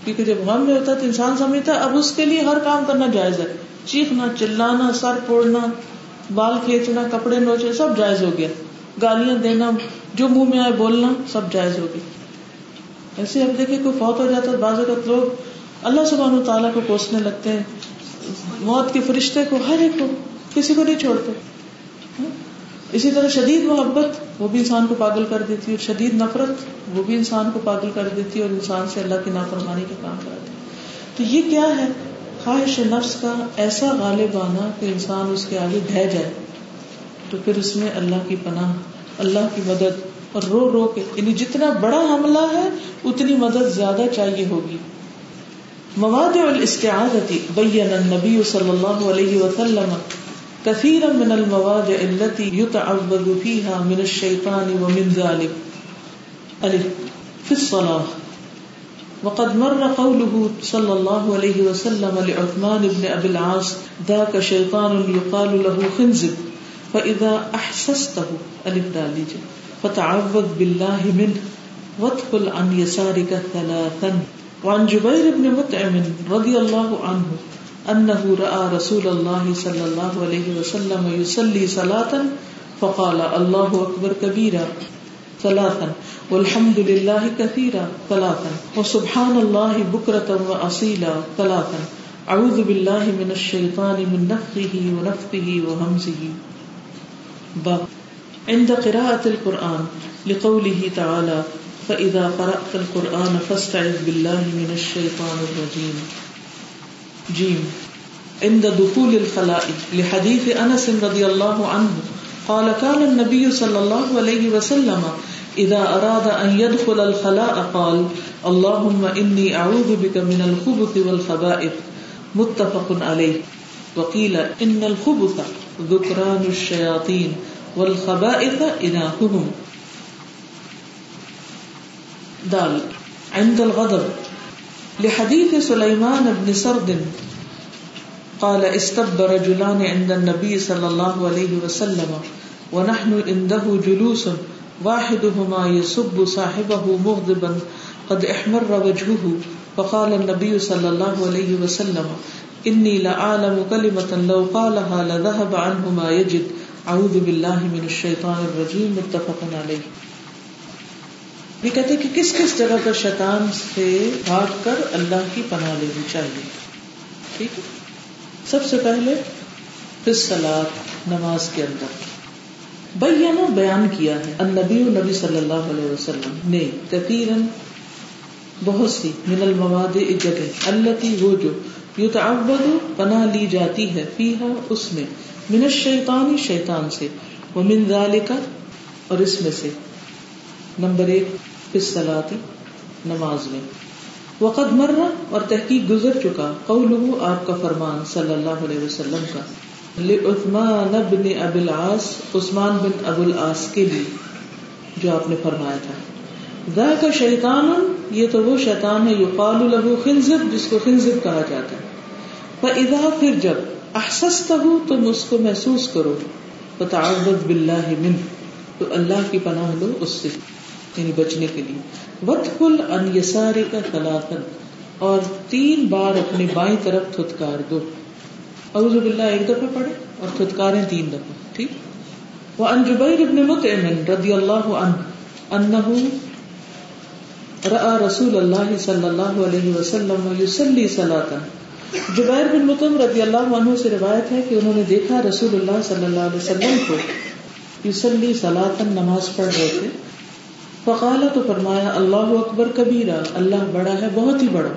کیونکہ جب غم میں ہوتا ہے تو انسان سمجھتا ہے، اب اس کے لیے ہر کام کرنا جائز ہے۔ چیخنا، چلانا، سر پھوڑنا، بال کھینچنا، کپڑے نوچے سب جائز ہو گیا۔ گالیاں دینا جو منہ میں آئے بولنا سب جائز ہو گیا ایسے اب دیکھیں کوئی فوت ہو جاتا ہے، بعض اوقات لوگ اللہ سبحانہ تعالیٰ کو کوسنے لگتے ہیں۔ موت کے فرشتے کو، ہر ایک کو، کسی کو نہیں چھوڑتے۔ اسی طرح شدید محبت، وہ بھی انسان کو پاگل کر دیتی ہے۔ اور شدید نفرت، وہ بھی انسان کو پاگل کر دیتی ہے اور انسان سے اللہ کی نافرمانی کا کام کرتی تو یہ کیا ہے؟ خواہش نفس کا ایسا غالب آنا کہ انسان اس کے آگے ڈہ جائے۔ تو پھر اس میں اللہ کی پناہ اللہ کی مدد اور رو رو کے یعنی جتنا بڑا حملہ ہے، اتنی مدد زیادہ چاہیے ہوگی۔ مواد الاستعاذتی بین النبی صلی اللہ علیہ وسلم كثيرا من المواد التي يتعوذ فيها من الشيطان ومن ذلك ألف في الصلاة وقد مر قوله صلى الله عليه وسلم لعثمان بن أبي العاص ذاك شيطان يقال له خنزب فإذا أحسسته، ألف دالج فتعوذ بالله منه، وادخل عن يسارك ثلاثا۔ وعن جبير بن مطعم رضي الله عنه انه راى رسول الله صلى الله عليه وسلم يصلي صلاه فقال الله اكبر كبيرا۔ ثلاثا، والحمد لله كثيرا۔ ثلاثا، وسبحان الله بكرة واصيلا ثلاثا اعوذ بالله من الشيطان من نفخه ونفثه وهمزه۔ باب عند قراءة القرآن لقوله تعالى فإذا قرأت القرآن فاستعذ بالله من الشيطان الرجيم. جيم عند دخول الخلاء لحديث أنس رضي الله عنه، قال كان النبي صلى الله عليه وسلم إذا أراد أن يدخل الخلاء قال اللهم إني أعوذ بك من الخبث والخبائث. متفق عليه. وقيل إن الخبث ذكران الشياطين والخبائث إناثهم دال، عند الغضب. لحديث سليمان بن سرد قال استب رجلان عند النبي صلى الله عليه وسلم ونحن عنده جلوس، واحدهما يسب صاحبه مغضبا، قد احمر وجهه، فقال النبي صلى الله عليه وسلم إني لأعلم كلمة لو قالها لذهب عنه ما يجد. أعوذ بالله من الشيطان الرجيم. متفق عليه. یہ کہتے کہ کس کس جگہ پر شیطان سے بھاگ کر اللہ کی پناہ لینی چاہیے؟ ٹھیک ہے؟ سب سے پہلے سلاد نماز کے اندر۔ بیانہ بیان کیا ہے۔ النبی نبی صلی اللہ علیہ وسلم نے کثیرن بہت سی من المواد، ایک جگہ اللہ وہ جو یتعبد پناہ لی جاتی ہے فیہا اس میں، من الشیطان شیطان سے، ومن ذالک اور اس میں سے۔ نمبر ایک فصلاتی نماز میں۔ وقت مرہ اور تحقیق گزر چکا قولہ آپ کا فرمان صلی اللہ علیہ وسلم کا۔ لعثمان بن ابی العاص، عثمان بن ابو العاص کے لیے، جو آپ نے فرمایا تھا۔ ذا کا شیطان، یہ تو وہ شیطان ہے، یقال له خنزب، جس کو خنزب کہا جاتا ہے۔ فاذا پھر جب احسسته تم اس کو محسوس کرو۔ فتعوذ بالله منه۔ تو اللہ کی پناہ لو اس سے یعنی بچنے کے لیے۔ وتقل ان یسارک ثلاثا اور تین بار اپنی بائیں طرف تھتکار دو۔ اعوذ باللہ، ایک دفعہ پڑھے اور تھتکارے تین دفعہ، ٹھیک؟ وہ ان جبیر ابن مطعم رضی اللہ عنہ انه رأى رسول اللہ صلی اللہ علیہ وسلم یصلی صلاتا جبیر بن مطعم رضی اللہ عنہ سے روایت ہے کہ انہوں نے دیکھا رسول اللہ صلی اللہ علیہ وسلم کو یصلی صلاتا نماز پڑھ رہے تھے. فقال تو فرمایا، اللہ اکبر کبیرہ، اللہ بڑا ہے، بہت ہی بڑا.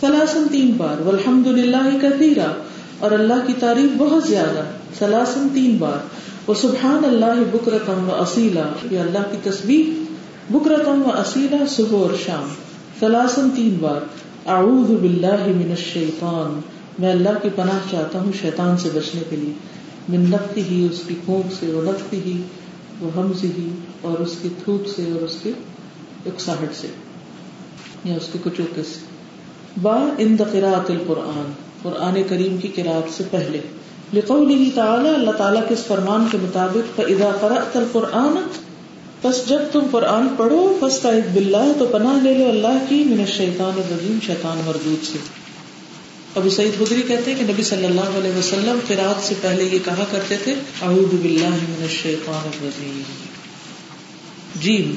سلاسن تین بار والحمد للہ کثیرہ، اور اللہ کی تعریف بہت زیادہ. سلاسن تین بار وہ سبحان اللہ بکرتم و اصیلا، یہ اللہ کی تصویر بکرتم و اصیلا صبح اور شام سلاسن تین بار، اعوذ باللہ من الشیطان، میں اللہ کی پناہ چاہتا ہوں شیطان سے بچنے کے لیے، من نفتی ہی، اس کی پھونک سے وہ نفتی ہی، وہ حمزی ہی، اور اس کی تھوک سے اور اس کے اکساہٹ سے، یا اس کے کچوکے سے۔ با ان قرات القرآن، قرآن کریم کی قرآت سے پہلے۔ لقوله تعالی، اللہ تعالیٰ کے اس فرمان کے مطابق، فَإِذَا قَرَأْتَ الْقُرْآنَ پس جب تم قرآن پڑھو، فَاسْتَعِذْ بِاللَّهِ تو پناہ لے لو اللہ کی من الشیطان الرجیم، شیطان مردود سے۔ ابو سعید خدری کہتے ہیں کہ نبی صلی اللہ علیہ وسلم قرآت سے پہلے یہ کہا کرتے تھے، اعوذ باللہ من الشیطان الرجیم۔ جیم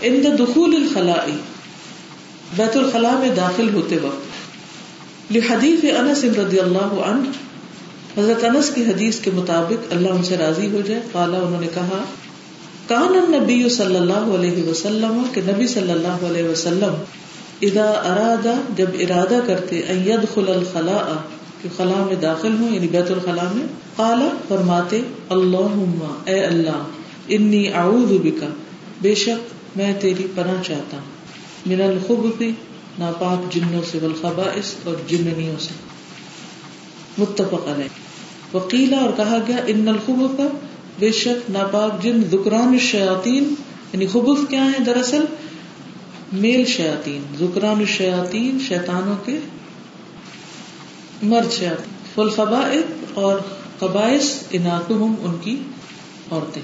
ان دخول الخلاء بیت الخلاء میں داخل ہوتے وقت۔ لحدیث انس رضی اللہ عنہ، حضرت انس کی حدیث کے مطابق اللہ ان سے راضی ہو جائے۔ قالا، انہوں نے کہا کان النبی صلی اللہ علیہ وسلم کہ نبی صلی اللہ علیہ وسلم اذا ارادہ جب ارادہ کرتے، ان يدخل الخلاء، کہ خلا میں داخل ہوں یعنی بیت الخلاء میں، قال، فرماتے، اللہم، اے اللہ، انی اعوذ بک بے شک میں تیری پناہ چاہتا ہوں، من الخبث، ناپاک جنوں سے، والخبائث اور جننیوں سے۔ متفق علیہ۔ وقیلا، اور کہا گیا، ان الخبث بے شک ناپاک جن ذکران الشیاطین یعنی خبث کیا ہے دراصل؟ میل شیاطین، ذکران الشیاطین، شیطانوں کے مرد شیاطین۔ فالخبائث اور قبائث اناتہم ان کی عورتیں۔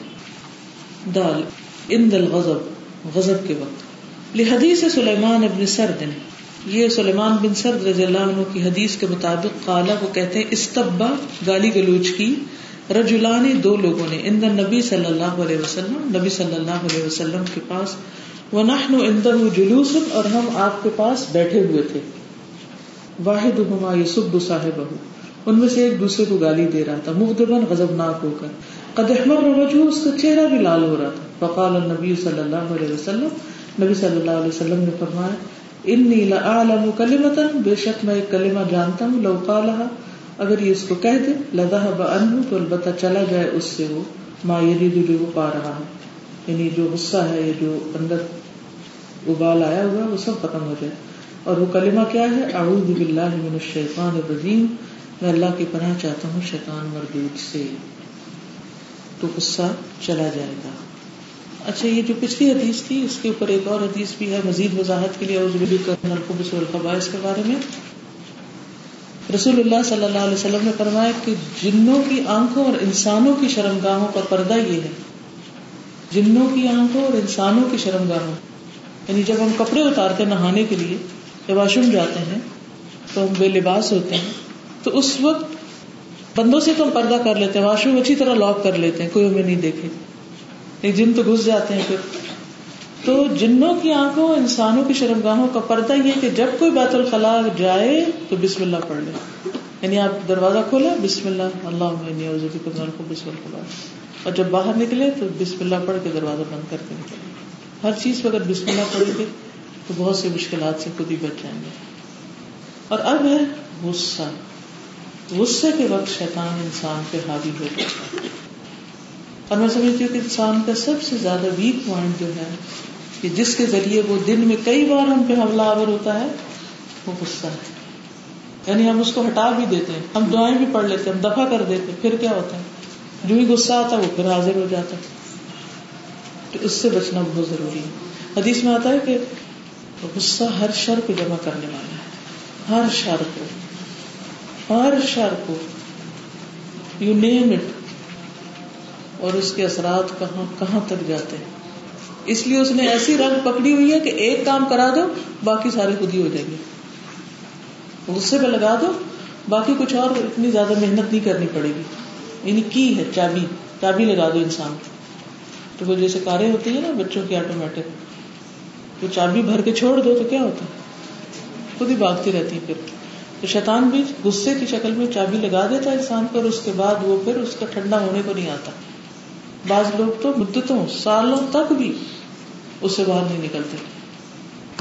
دال ان دل غضب غضب کے وقت۔ لحدیث سلیمان ابن سرد نے، یہ سلیمان بن سرد رضی اللہ عنہ کی حدیث کے مطابق قالا، وہ کہتے ہیں، استبا، گالی گلوچ کی۔ رجولانی دو لوگوں نے ان نبی صلی اللہ علیہ وسلم، نبی صلی اللہ علیہ وسلم کے پاس وہ نحن اندر جلوس، اور ہم آپ کے پاس بیٹھے ہوئے تھے۔ واحد ہما یسب صاحب ان میں سے ایک دوسرے کو گالی دے رہا تھا مغدبن غضبناک ہو کر۔ قد احمر وجہ اس کا چہرہ بھی لال ہو رہا تھا۔ فقال النبی صلی اللہ علیہ وسلم، نبی صلی اللہ علیہ وسلم نے فرمایا انی لعالم کلمتا بے شک میں ایک کلمہ جانتا ہوں، لو قالها اگر یہ اس کو کہہ دے، لذهب عنه تو البتہ چلا جائے اس سے وہ، ما یرید جو وہ پا رہا ہے یعنی جو غصہ ہے یا جو اندر ابال آیا ہوا وہ سب ختم ہو جائے۔ اور وہ کلمہ کیا ہے؟ اعوذ باللہ من الشیطان الرجیم۔ میں اللہ کی پناہ چاہتا ہوں شیطان مردود سے۔ تو غصہ چلا جائے گا۔ اچھا یہ جو پچھلی حدیث تھی، اس کے اوپر ایک اور حدیث بھی ہے، مزید وضاحت کے لیے الخبص والخبائث کے بارے میں۔ رسول اللہ صلی اللہ علیہ وسلم نے فرمایا کہ جنوں کی آنکھوں اور انسانوں کی شرمگاہوں کا پردہ یہ ہے۔ جنوں کی آنکھوں اور انسانوں کی شرم گاہوں یعنی جب ہم کپڑے اتارتے نہانے کے لیے، جب واش روم جاتے ہیں، تو ہم بے لباس ہوتے ہیں، تو اس وقت بندوں سے تو ہم پردہ کر لیتے ہیں واش روم اچھی طرح لاک کر لیتے ہیں، کوئی ہمیں نہیں دیکھے۔ جن تو گھس جاتے ہیں پھر۔ تو جنوں کی آنکھوں، انسانوں کی شرمگاہوں کا پردہ یہ کہ جب کوئی بیت الخلاء جائے تو بسم اللہ پڑھ لے۔ یعنی آپ دروازہ کھولے بسم اللہ اللہ کو بسم اللہ اور جب باہر نکلے تو بسم اللہ پڑھ کے دروازہ بند کر کے نکلے ہر چیز پہ اگر بسم اللہ پڑھیں گے تو بہت سی مشکلات سے خود ہی بچ جائیں گے۔ اور اب ہے غصہ۔ غصے کے وقت شیطان انسان پہ حاوی ہو جاتا ہے۔ اور میں سمجھتی ہوں کہ انسان کا سب سے زیادہ ویک پوائنٹ جو ہے کہ جس کے ذریعے وہ دن میں کئی بار ہم پہ حملہ آور ہوتا ہے، وہ غصہ ہے۔ یعنی ہم اس کو ہٹا بھی دیتے ہیں، ہم دعائیں بھی پڑھ لیتے ہیں، ہم دفاع کر دیتے ہیں، پھر کیا ہوتا ہے؟ جو ہی غصہ آتا ہے، وہ پھر حاضر ہو جاتا ہے۔ تو اس سے بچنا بہت ضروری ہے۔ حدیث میں آتا ہے کہ غصہ ہر شر کو جمع کرنے والا ہے۔ ہر شر کو، ہر شر کو۔ یو نیم اٹ اور اس کے اثرات کہاں کہاں تک جاتے ہیں؟ اس لیے اس نے ایسی رنگ پکڑی ہوئی ہے کہ ایک کام کرا دو، باقی سارے خود ہی ہو جائیں گے۔ غصے پہ لگا دو، باقی کچھ اور اتنی زیادہ محنت نہیں کرنی پڑے گی۔ یعنی کی ہے، چابی چابی لگا دو انسان۔ تو وہ جیسے کاریں ہوتی ہیں نا، بچوں کی آٹومیٹک وہ چابی بھر کے چھوڑ دو تو کیا ہوتا خود ہی بھاگتی رہتی پھر۔ تو شیطان بھی غصے کی شکل میں چابی لگا دیتا ہے انسان پر، اس کے بعد وہ پھر اس کا ٹھنڈا ہونے کو نہیں آتا۔ بعض لوگ تو مدتوں، سالوں تک بھی اس سے باہر نہیں نکلتے۔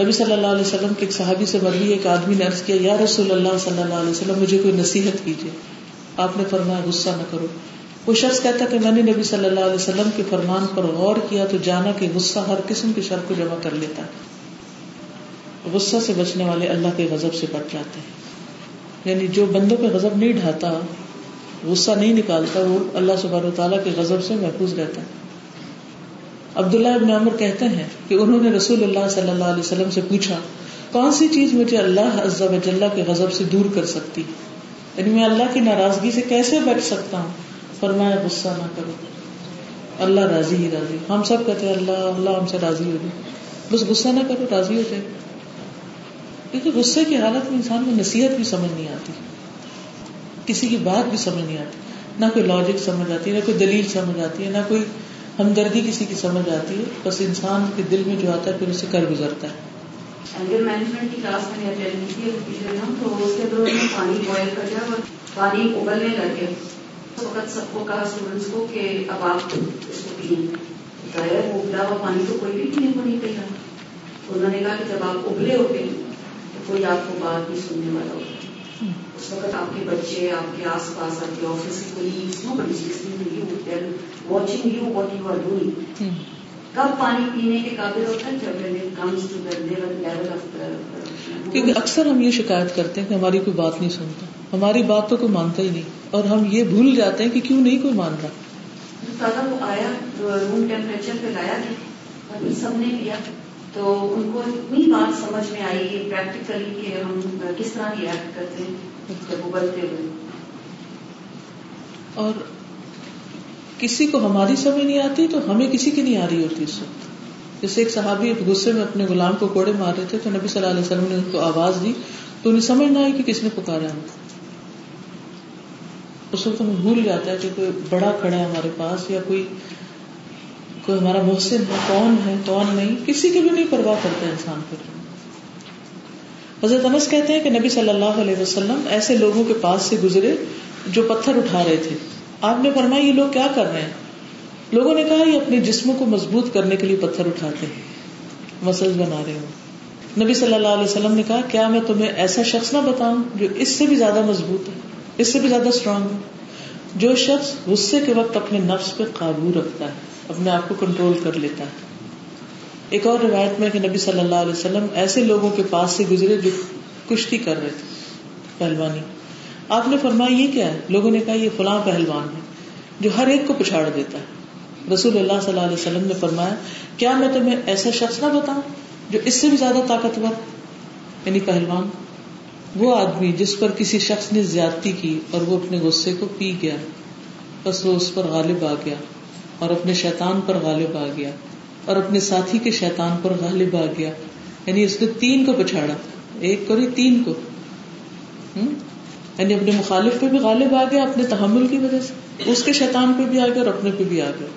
نبی صلی اللہ علیہ وسلم کے ایک صحابی سے مرضی ایک آدمی نے عرض کیا، یا رسول اللہ صلی اللہ علیہ وسلم، مجھے کوئی نصیحت کیجیے۔ آپ نے فرمایا، غصہ نہ کرو۔ وہ شخص کہتا کہ میں نے نبی صلی اللہ علیہ وسلم کے فرمان پر غور کیا تو جانا کہ غصہ ہر قسم کے شر کو جمع کر لیتا۔ ہے غصہ سے بچنے والے اللہ کے غضب سے بچ جاتے ہیں۔ یعنی جو بندوں پہ غضب نہیں ڈھاتا غصہ نہیں نکالتا، وہ اللہ سبحانہ تعالیٰ کے غضب سے محفوظ رہتا ہے۔ عبداللہ ابن عمر کہتے ہیں کہ انہوں نے رسول اللہ صلی اللہ علیہ وسلم سے پوچھا، کون سی چیز مجھے اللہ عز و جلہ کے غضب سے دور کر سکتی؟ یعنی میں اللہ کی ناراضگی سے کیسے بچ سکتا ہوں؟ فرمایا، غصہ نہ کرو۔ اللہ راضی ہی راضی۔ ہم سب کہتے ہیں، اللہ اللہ ہم سے راضی ہو جائے۔ بس غصہ نہ کرو، راضی ہو جائے۔ کیونکہ غصے کی حالت میں انسان کو نصیحت بھی سمجھ نہیں آتی۔ کسی کی بات بھی سمجھ نہیں آتی۔ نہ کوئی لاجک سمجھ آتی ہے نہ کوئی دلیل سمجھ آتی ہے، نہ کوئی ہمدردی کسی کی سمجھ آتی ہے۔ بس انسان کے دل میں جو آتا ہے، پھر اسے کر گزرتا ہے۔ اگر مینجمنٹ کی کلاس میں اٹینڈ کی تھی تو اس کے دوران پانی بوائل کر دیا اور پانی ابلنے لگ گیا اس وقت سب کو کہا اسٹوڈینٹس کو کہ اب آپ اس کو پیئیں۔ ظاہر وہ ابلا ہوا پانی تو کوئی بھی پینے کو نہیں پی رہا انہوں نے کہا کہ جب آپ ابلے ہوتے تو کوئی آپ کو بات نہیں سننے والا ہوتا اس وقت آپ کے بچے آپ کے آس پاس آپ کے آفس کے colleagues nobody watching you what you are doing کب پانی پینے کے قابل ہوتا ہے جب کمز ٹو لیول آف کیونکہ اکثر ہم یہ شکایت کرتے ہیں کہ ہماری کوئی بات نہیں سنتا۔ ہماری بات تو کوئی مانتا ہی نہیں۔ اور ہم یہ بھول جاتے ہیں کہ کیوں نہیں کوئی مان رہا۔ وہ آیا روم ٹیمپریچر پہ لایا سب نے لیا۔ تو ان کو اتنی بات سمجھ میں آئی ہے پریکٹیکلی کہ ہم کس طرح ریئیکٹ کرتے ہیں جب ابلتے ہوئے۔ اور کسی کو ہماری سمجھ نہیں آتی تو ہمیں کسی کی نہیں آ رہی ہوتی اس وقت۔ جیسے ایک صحابی غصے میں اپنے غلام کو کوڑے مار رہے تھے تو نبی صلی اللہ علیہ وسلم نے ان کو آواز دی تو انہیں سمجھ نہ آئی کہ کس نے پکارا ہم اس وقت ہمیں بھول جاتا ہے کہ کوئی بڑا کھڑا ہے ہمارے پاس یا کوئی کوئی ہمارا محسن ہے، کون ہے، کون نہیں، کسی کی بھی نہیں پرواہ کرتا انسان پھر حضرت انس کہتے ہیں کہ نبی صلی اللہ علیہ وسلم ایسے لوگوں کے پاس سے گزرے جو پتھر اٹھا رہے تھے۔ آپ نے فرمایا، یہ لوگ کیا کر رہے ہیں؟ لوگوں نے کہا، یہ اپنے جسموں کو مضبوط کرنے کے لیے پتھر اٹھاتے ہیں، مسل بنا رہے ہوں۔ نبی صلی اللہ علیہ وسلم نے کہا، کیا میں تمہیں ایسا شخص نہ بتاؤں جو اس سے بھی زیادہ مضبوط ہے، اس سے بھی زیادہ اسٹرانگ ہے؟ جو شخص غصے کے وقت اپنے نفس پہ قابو رکھتا ہے۔ اپنے آپ کو کنٹرول کر لیتا ہے۔ ایک اور روایت میں کہ نبی صلی اللہ علیہ وسلم ایسے لوگوں کے پاس سے گزرے جو کشتی کر رہے تھے پہلوانی۔ آپ نے فرمایا یہ کیا ہے؟ لوگوں نے کہا یہ فلاں پہلوان ہے جو ہر ایک کو پچھاڑ دیتا ہے۔ رسول اللہ صلی اللہ علیہ وسلم نے فرمایا، کیا میں تمہیں ایسا شخص نہ بتاؤں جو اس سے بھی زیادہ طاقتور یعنی پہلوان۔ وہ آدمی جس پر کسی شخص نے زیادتی کی اور وہ اپنے غصے کو پی گیا، بس وہ اس پر غالب آ گیا۔ اور اپنے شیطان پر غالب آ گیا اور اپنے ساتھی کے شیطان پر غالب آ گیا یعنی اس نے تین کو پچھاڑا ایک کو تین کو۔ یعنی اپنے مخالف پہ بھی غالب آ گیا اپنے تحمل کی وجہ سے۔ اس کے شیطان پہ بھی آ گیا اور اپنے پہ بھی آ گیا۔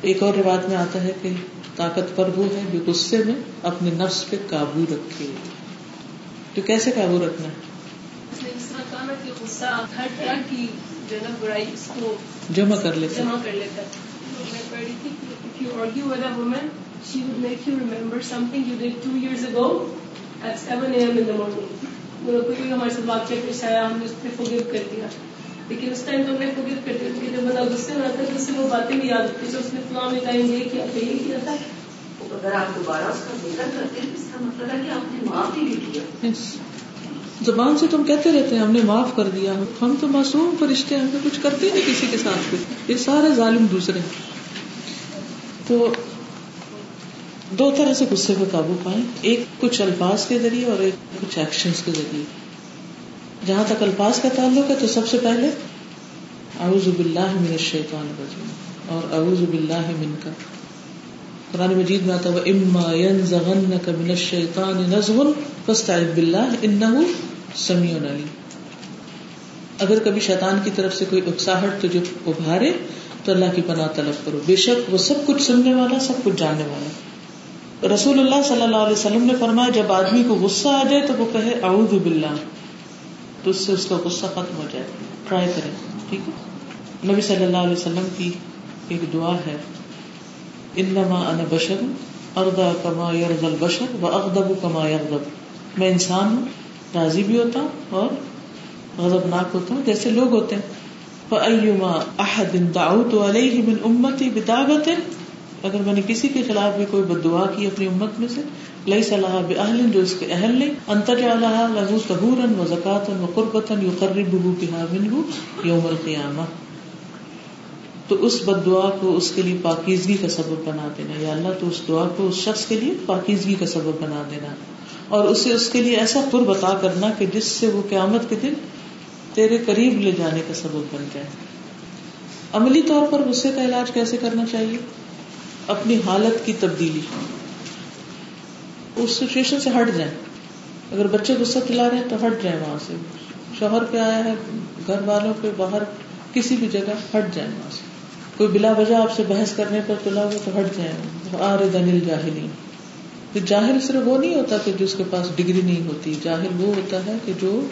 ایک اور روایت میں آتا ہے کہ طاقتور وہ ہے جو غصے میں اپنے نفس پہ قابو رکھے۔ تو کیسے قابو رکھنا ہے؟ جمع کر لیتے جمع کر لیتا میں پڑھ رہی تھی کہ if you argue with a woman she would make you remember something you did two years ago at 7 a.m. in the morning. کوئی بھی ہمارے ساتھ واقعہ پیش آیا ہم نے اس پہ forgive کر دیا لیکن اس ٹائم تو ہم نے forgive کر دیا لیکن جب بندہ غصے میں آتا ہے تو اس سے وہ باتیں بھی یاد ہوتی اس نے فلاں میں ٹائم یہ کیا تھا یہ کیا تھا اگر آپ دوبارہ اس کا ذکر کرتے ہیں اس کا مطلب ہے کہ آپ نے معاف ہی نہیں کیا زبان سے تم کہتے رہتے ہیں، ہم نے معاف کر دیا۔ ہم تو معصوم فرشتے ہیں، ہم کچھ کرتے نہیں کسی کے ساتھ بھی۔ یہ سارے ظالم دوسرے ہیں۔ تو دو طرح سے غصے پہ قابو پائیں۔ ایک کچھ الفاظ کے ذریعے اور ایک کچھ ایکشن کے ذریعے۔ جہاں تک الفاظ کا تعلق ہے تو سب سے پہلے اعوذ باللہ من الشیطان الرجیم۔ اور اعوذ باللہ من کا قرآن مجید میں آتا ہے اما ينزغنك من الشیطان نزغ فاستعذ باللہ انه سمیع علیم اگر کبھی شیطان کی طرف سے کوئی اکساہٹ تجھے ابھارے، تو اللہ کی پناہ طلب کرو۔ بے شک وہ سب کچھ سننے والا، سب کچھ جاننے والا۔ رسول اللہ صلی اللہ علیہ وسلم نے فرمایا، جب آدمی کو غصہ آ جائے تو وہ کہے، اعوذ باللہ تو اس سے اس کا غصہ ختم ہو جائے۔ ٹرائی کریں، ٹھیک ہے؟ نبی صلی اللہ علیہ وسلم کی ایک دعا ہے، انما انا بشر اردا کما یرض البشر و اغدب کما یغضب میں انسان ہوں راضی بھی ہوتا ہوں اور غضبناک ہوتا ہوں جیسے لوگ ہوتے ہیں۔ فَأَيُّمَا أَحَدٍ دَعُوتُ عَلَيْهِ مِنْ أُمَّتِي بِدَعْوَةٍ۔ اگر میں نے کسی کے خلاف بھی کوئی بدعا کی اپنی امت میں سے لئی صلاح بہل جو اس کے اہل نہیں انتر اللہ لہو تہورن و زکاتن و قربتن یو بہا منہ یوم القیامہ تو اس بد دعا کو اس کے لیے پاکیزگی کا سبب بنا دینا۔ یا اللہ تو اس دعا کو اس شخص کے لیے پاکیزگی کا سبب بنا دینا۔ اور اسے اس کے لیے ایسا قرب عطا کرنا کہ جس سے وہ قیامت کے دن تیرے قریب لے جانے کا سبب بن جائے۔ عملی طور پر غصے کا علاج کیسے کرنا چاہیے؟ اپنی حالت کی تبدیلی۔ اس سچویشن سے ہٹ جائیں۔ اگر بچے غصہ دلا رہے ہیں تو ہٹ جائیں وہاں سے۔ شوہر پہ آیا ہے، گھر والوں پہ، باہر کسی بھی جگہ ہٹ جائیں وہاں سے۔ کوئی بلا وجہ آپ سے بحث کرنے پر تلا ہو تو ہٹ جائیں۔ آر دنل جاہلی۔ جاہل صرف وہ نہیں ہوتا کہ جس کے پاس ڈگری نہیں ہوتی جاہل وہ ہوتا ہے کہ جو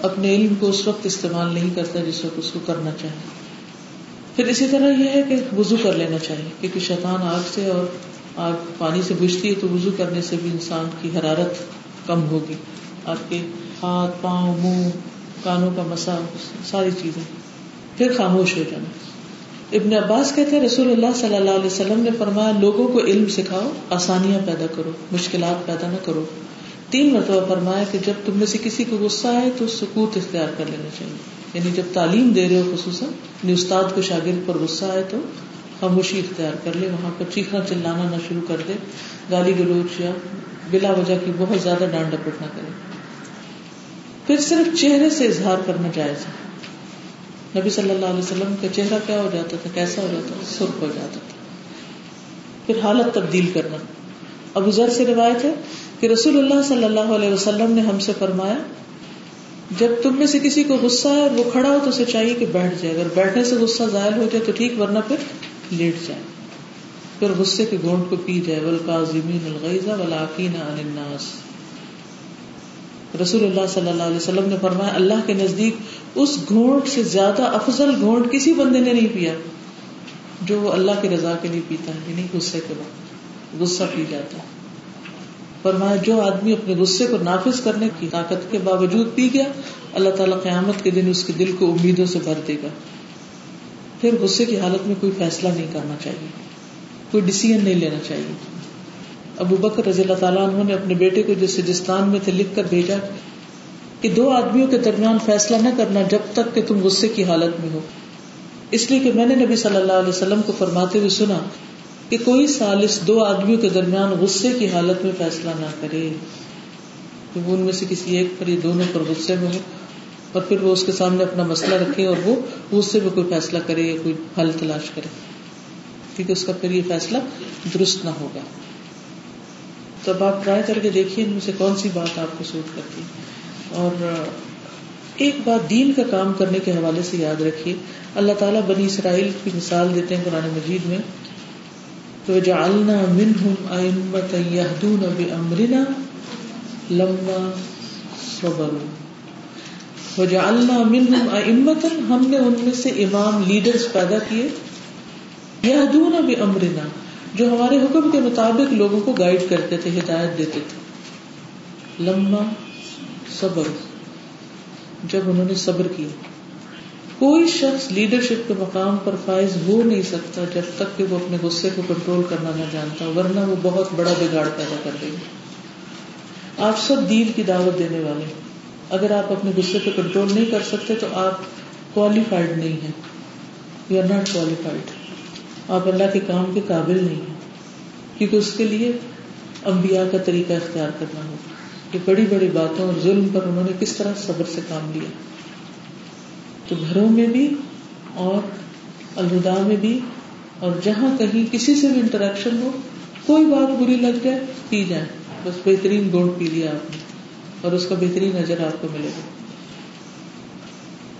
اپنے علم کو اس وقت استعمال نہیں کرتا جس وقت اس کو کرنا چاہیے پھر اسی طرح یہ ہے کہ وضو کر لینا چاہیے، کیونکہ شیطان آگ سے اور آگ پانی سے بجتی ہے تو وضو کرنے سے بھی انسان کی حرارت کم ہوگی۔ آپ کے ہاتھ، پاؤں، منہ، کانوں کا مسا، ساری چیزیں۔ پھر خاموش ہو جانا۔ ابن عباس کہتے ہیں، رسول اللہ صلی اللہ علیہ وسلم نے فرمایا، لوگوں کو علم سکھاؤ، آسانیاں پیدا کرو، مشکلات پیدا نہ کرو۔ تین مرتبہ فرمایا کہ جب تم میں سے کسی کو غصہ آئے تو سکوت اختیار کر لینا چاہیے۔ یعنی جب تعلیم دے رہے ہو، خصوصاً یعنی استاد کو شاگرد پر غصہ آئے تو خاموشی اختیار کر لے، وہاں پر چیخنا چلانا نہ شروع کر دے، گالی گلوچ یا بلا وجہ کی بہت زیادہ ڈانٹ ڈپٹ نہ کرے۔ پھر صرف چہرے سے اظہار کرنا جائز ہے۔ نبی صلی اللہ علیہ وسلم کا چہرہ کیا ہو جاتا تھا؟ کیسا ہو جاتا تھا؟ سرخ ہو جاتا تھا۔ پھر حالت تبدیل کرنا۔ ابو ذر سے روایت ہے کہ رسول اللہ صلی اللہ علیہ وسلم نے ہم سے فرمایا، جب تم میں سے کسی کو غصہ ہے اور وہ کھڑا ہو تو اسے چاہیے کہ بیٹھ جائے۔ اگر بیٹھنے سے غصہ ظاہر ہو جائے تو ٹھیک، ورنہ پھر لیٹ جائے۔ پھر غصے کے گونٹ کو پی جائے۔ ولقاظمین الغیزہ ولاقین عن الناس۔ رسول اللہ صلی اللہ علیہ وسلم نے فرمایا، اللہ کے نزدیک اس گھونٹ سے زیادہ افضل گھونٹ کسی بندے نے نہیں پیا، جو وہ اللہ کی رضا کے لیے پیتا ہے یعنی غصے کے بعد غصہ پی جاتا ہے۔ فرمایا، جو آدمی اپنے غصے کو نافذ کرنے کی طاقت کے باوجود پی گیا، اللہ تعالیٰ قیامت کے دن اس کے دل کو امیدوں سے بھر دے گا۔ پھر غصے کی حالت میں کوئی فیصلہ نہیں کرنا چاہیے، کوئی ڈسیزن نہیں لینا چاہیے۔ ابو بکر رضی اللہ تعالیٰ عنہ نے اپنے بیٹے کو جو سجستان میں تھے لکھ کر بھیجا کہ دو آدمیوں کے درمیان فیصلہ نہ کرنا جب تک کہ تم غصے کی حالت میں ہو۔ اس لیے کہ میں نے نبی صلی اللہ علیہ وسلم کو فرماتے ہوئے سنا کہ کوئی سالس دو آدمیوں کے درمیان غصے کی حالت میں فیصلہ نہ کرے۔ کہ وہ ان میں سے کسی ایک پر یا دونوں پر غصے میں ہو اور پھر وہ اس کے سامنے اپنا مسئلہ رکھے اور وہ غصے میں کوئی فیصلہ کرے یا کوئی حل تلاش کرے۔ کیونکہ اس کا پھر یہ فیصلہ درست نہ ہوگا۔ تو اب آپ ٹرائی کر کے دیکھیے ان میں سے کون سی بات آپ کو سوٹ کرتی اور ایک بات دین کا کام کرنے کے حوالے سے یاد رکھیے۔ اللہ تعالیٰ بنی اسرائیل کی مثال دیتے ہیں قرآن مجید میں۔ وجعلنا منهم أئمة يهدون بأمرنا لما صبروا۔ وجعلنا منهم أئمة، ہم نے ان میں سے امام لیڈرز پیدا کیے۔ یہدون بأمرنا۔ جو ہمارے حکم کے مطابق لوگوں کو گائیڈ کرتے تھے، ہدایت دیتے تھے۔ لما صبر، جب انہوں نے صبر کیا۔ کوئی شخص لیڈرشپ کے مقام پر فائز ہو نہیں سکتا جب تک کہ وہ اپنے غصے کو کنٹرول کرنا نہ جانتا، ورنہ وہ بہت بڑا بگاڑ پیدا کر دیں گے آپ سب دین کی دعوت دینے والے۔ اگر آپ اپنے غصے کو کنٹرول نہیں کر سکتے تو آپ کوالیفائڈ نہیں ہیں۔ یو آر ناٹ کوالیفائڈ آپ اللہ کے کام کے قابل نہیں ہیں۔ کیونکہ اس کے لیے انبیاء کا طریقہ اختیار کرنا ہوگا۔ کہ بڑی بڑی باتوں اور ظلم پر انہوں نے کس طرح صبر سے کام لیا۔ تو گھروں میں بھی اور الوداع میں بھی اور جہاں کہیں کسی سے بھی انٹریکشن ہو، کوئی بات بری لگ جائے پی جائے۔ بس بہترین گوڑ پی لیا آپ نے اور اس کا بہترین نظر آپ کو ملے گا۔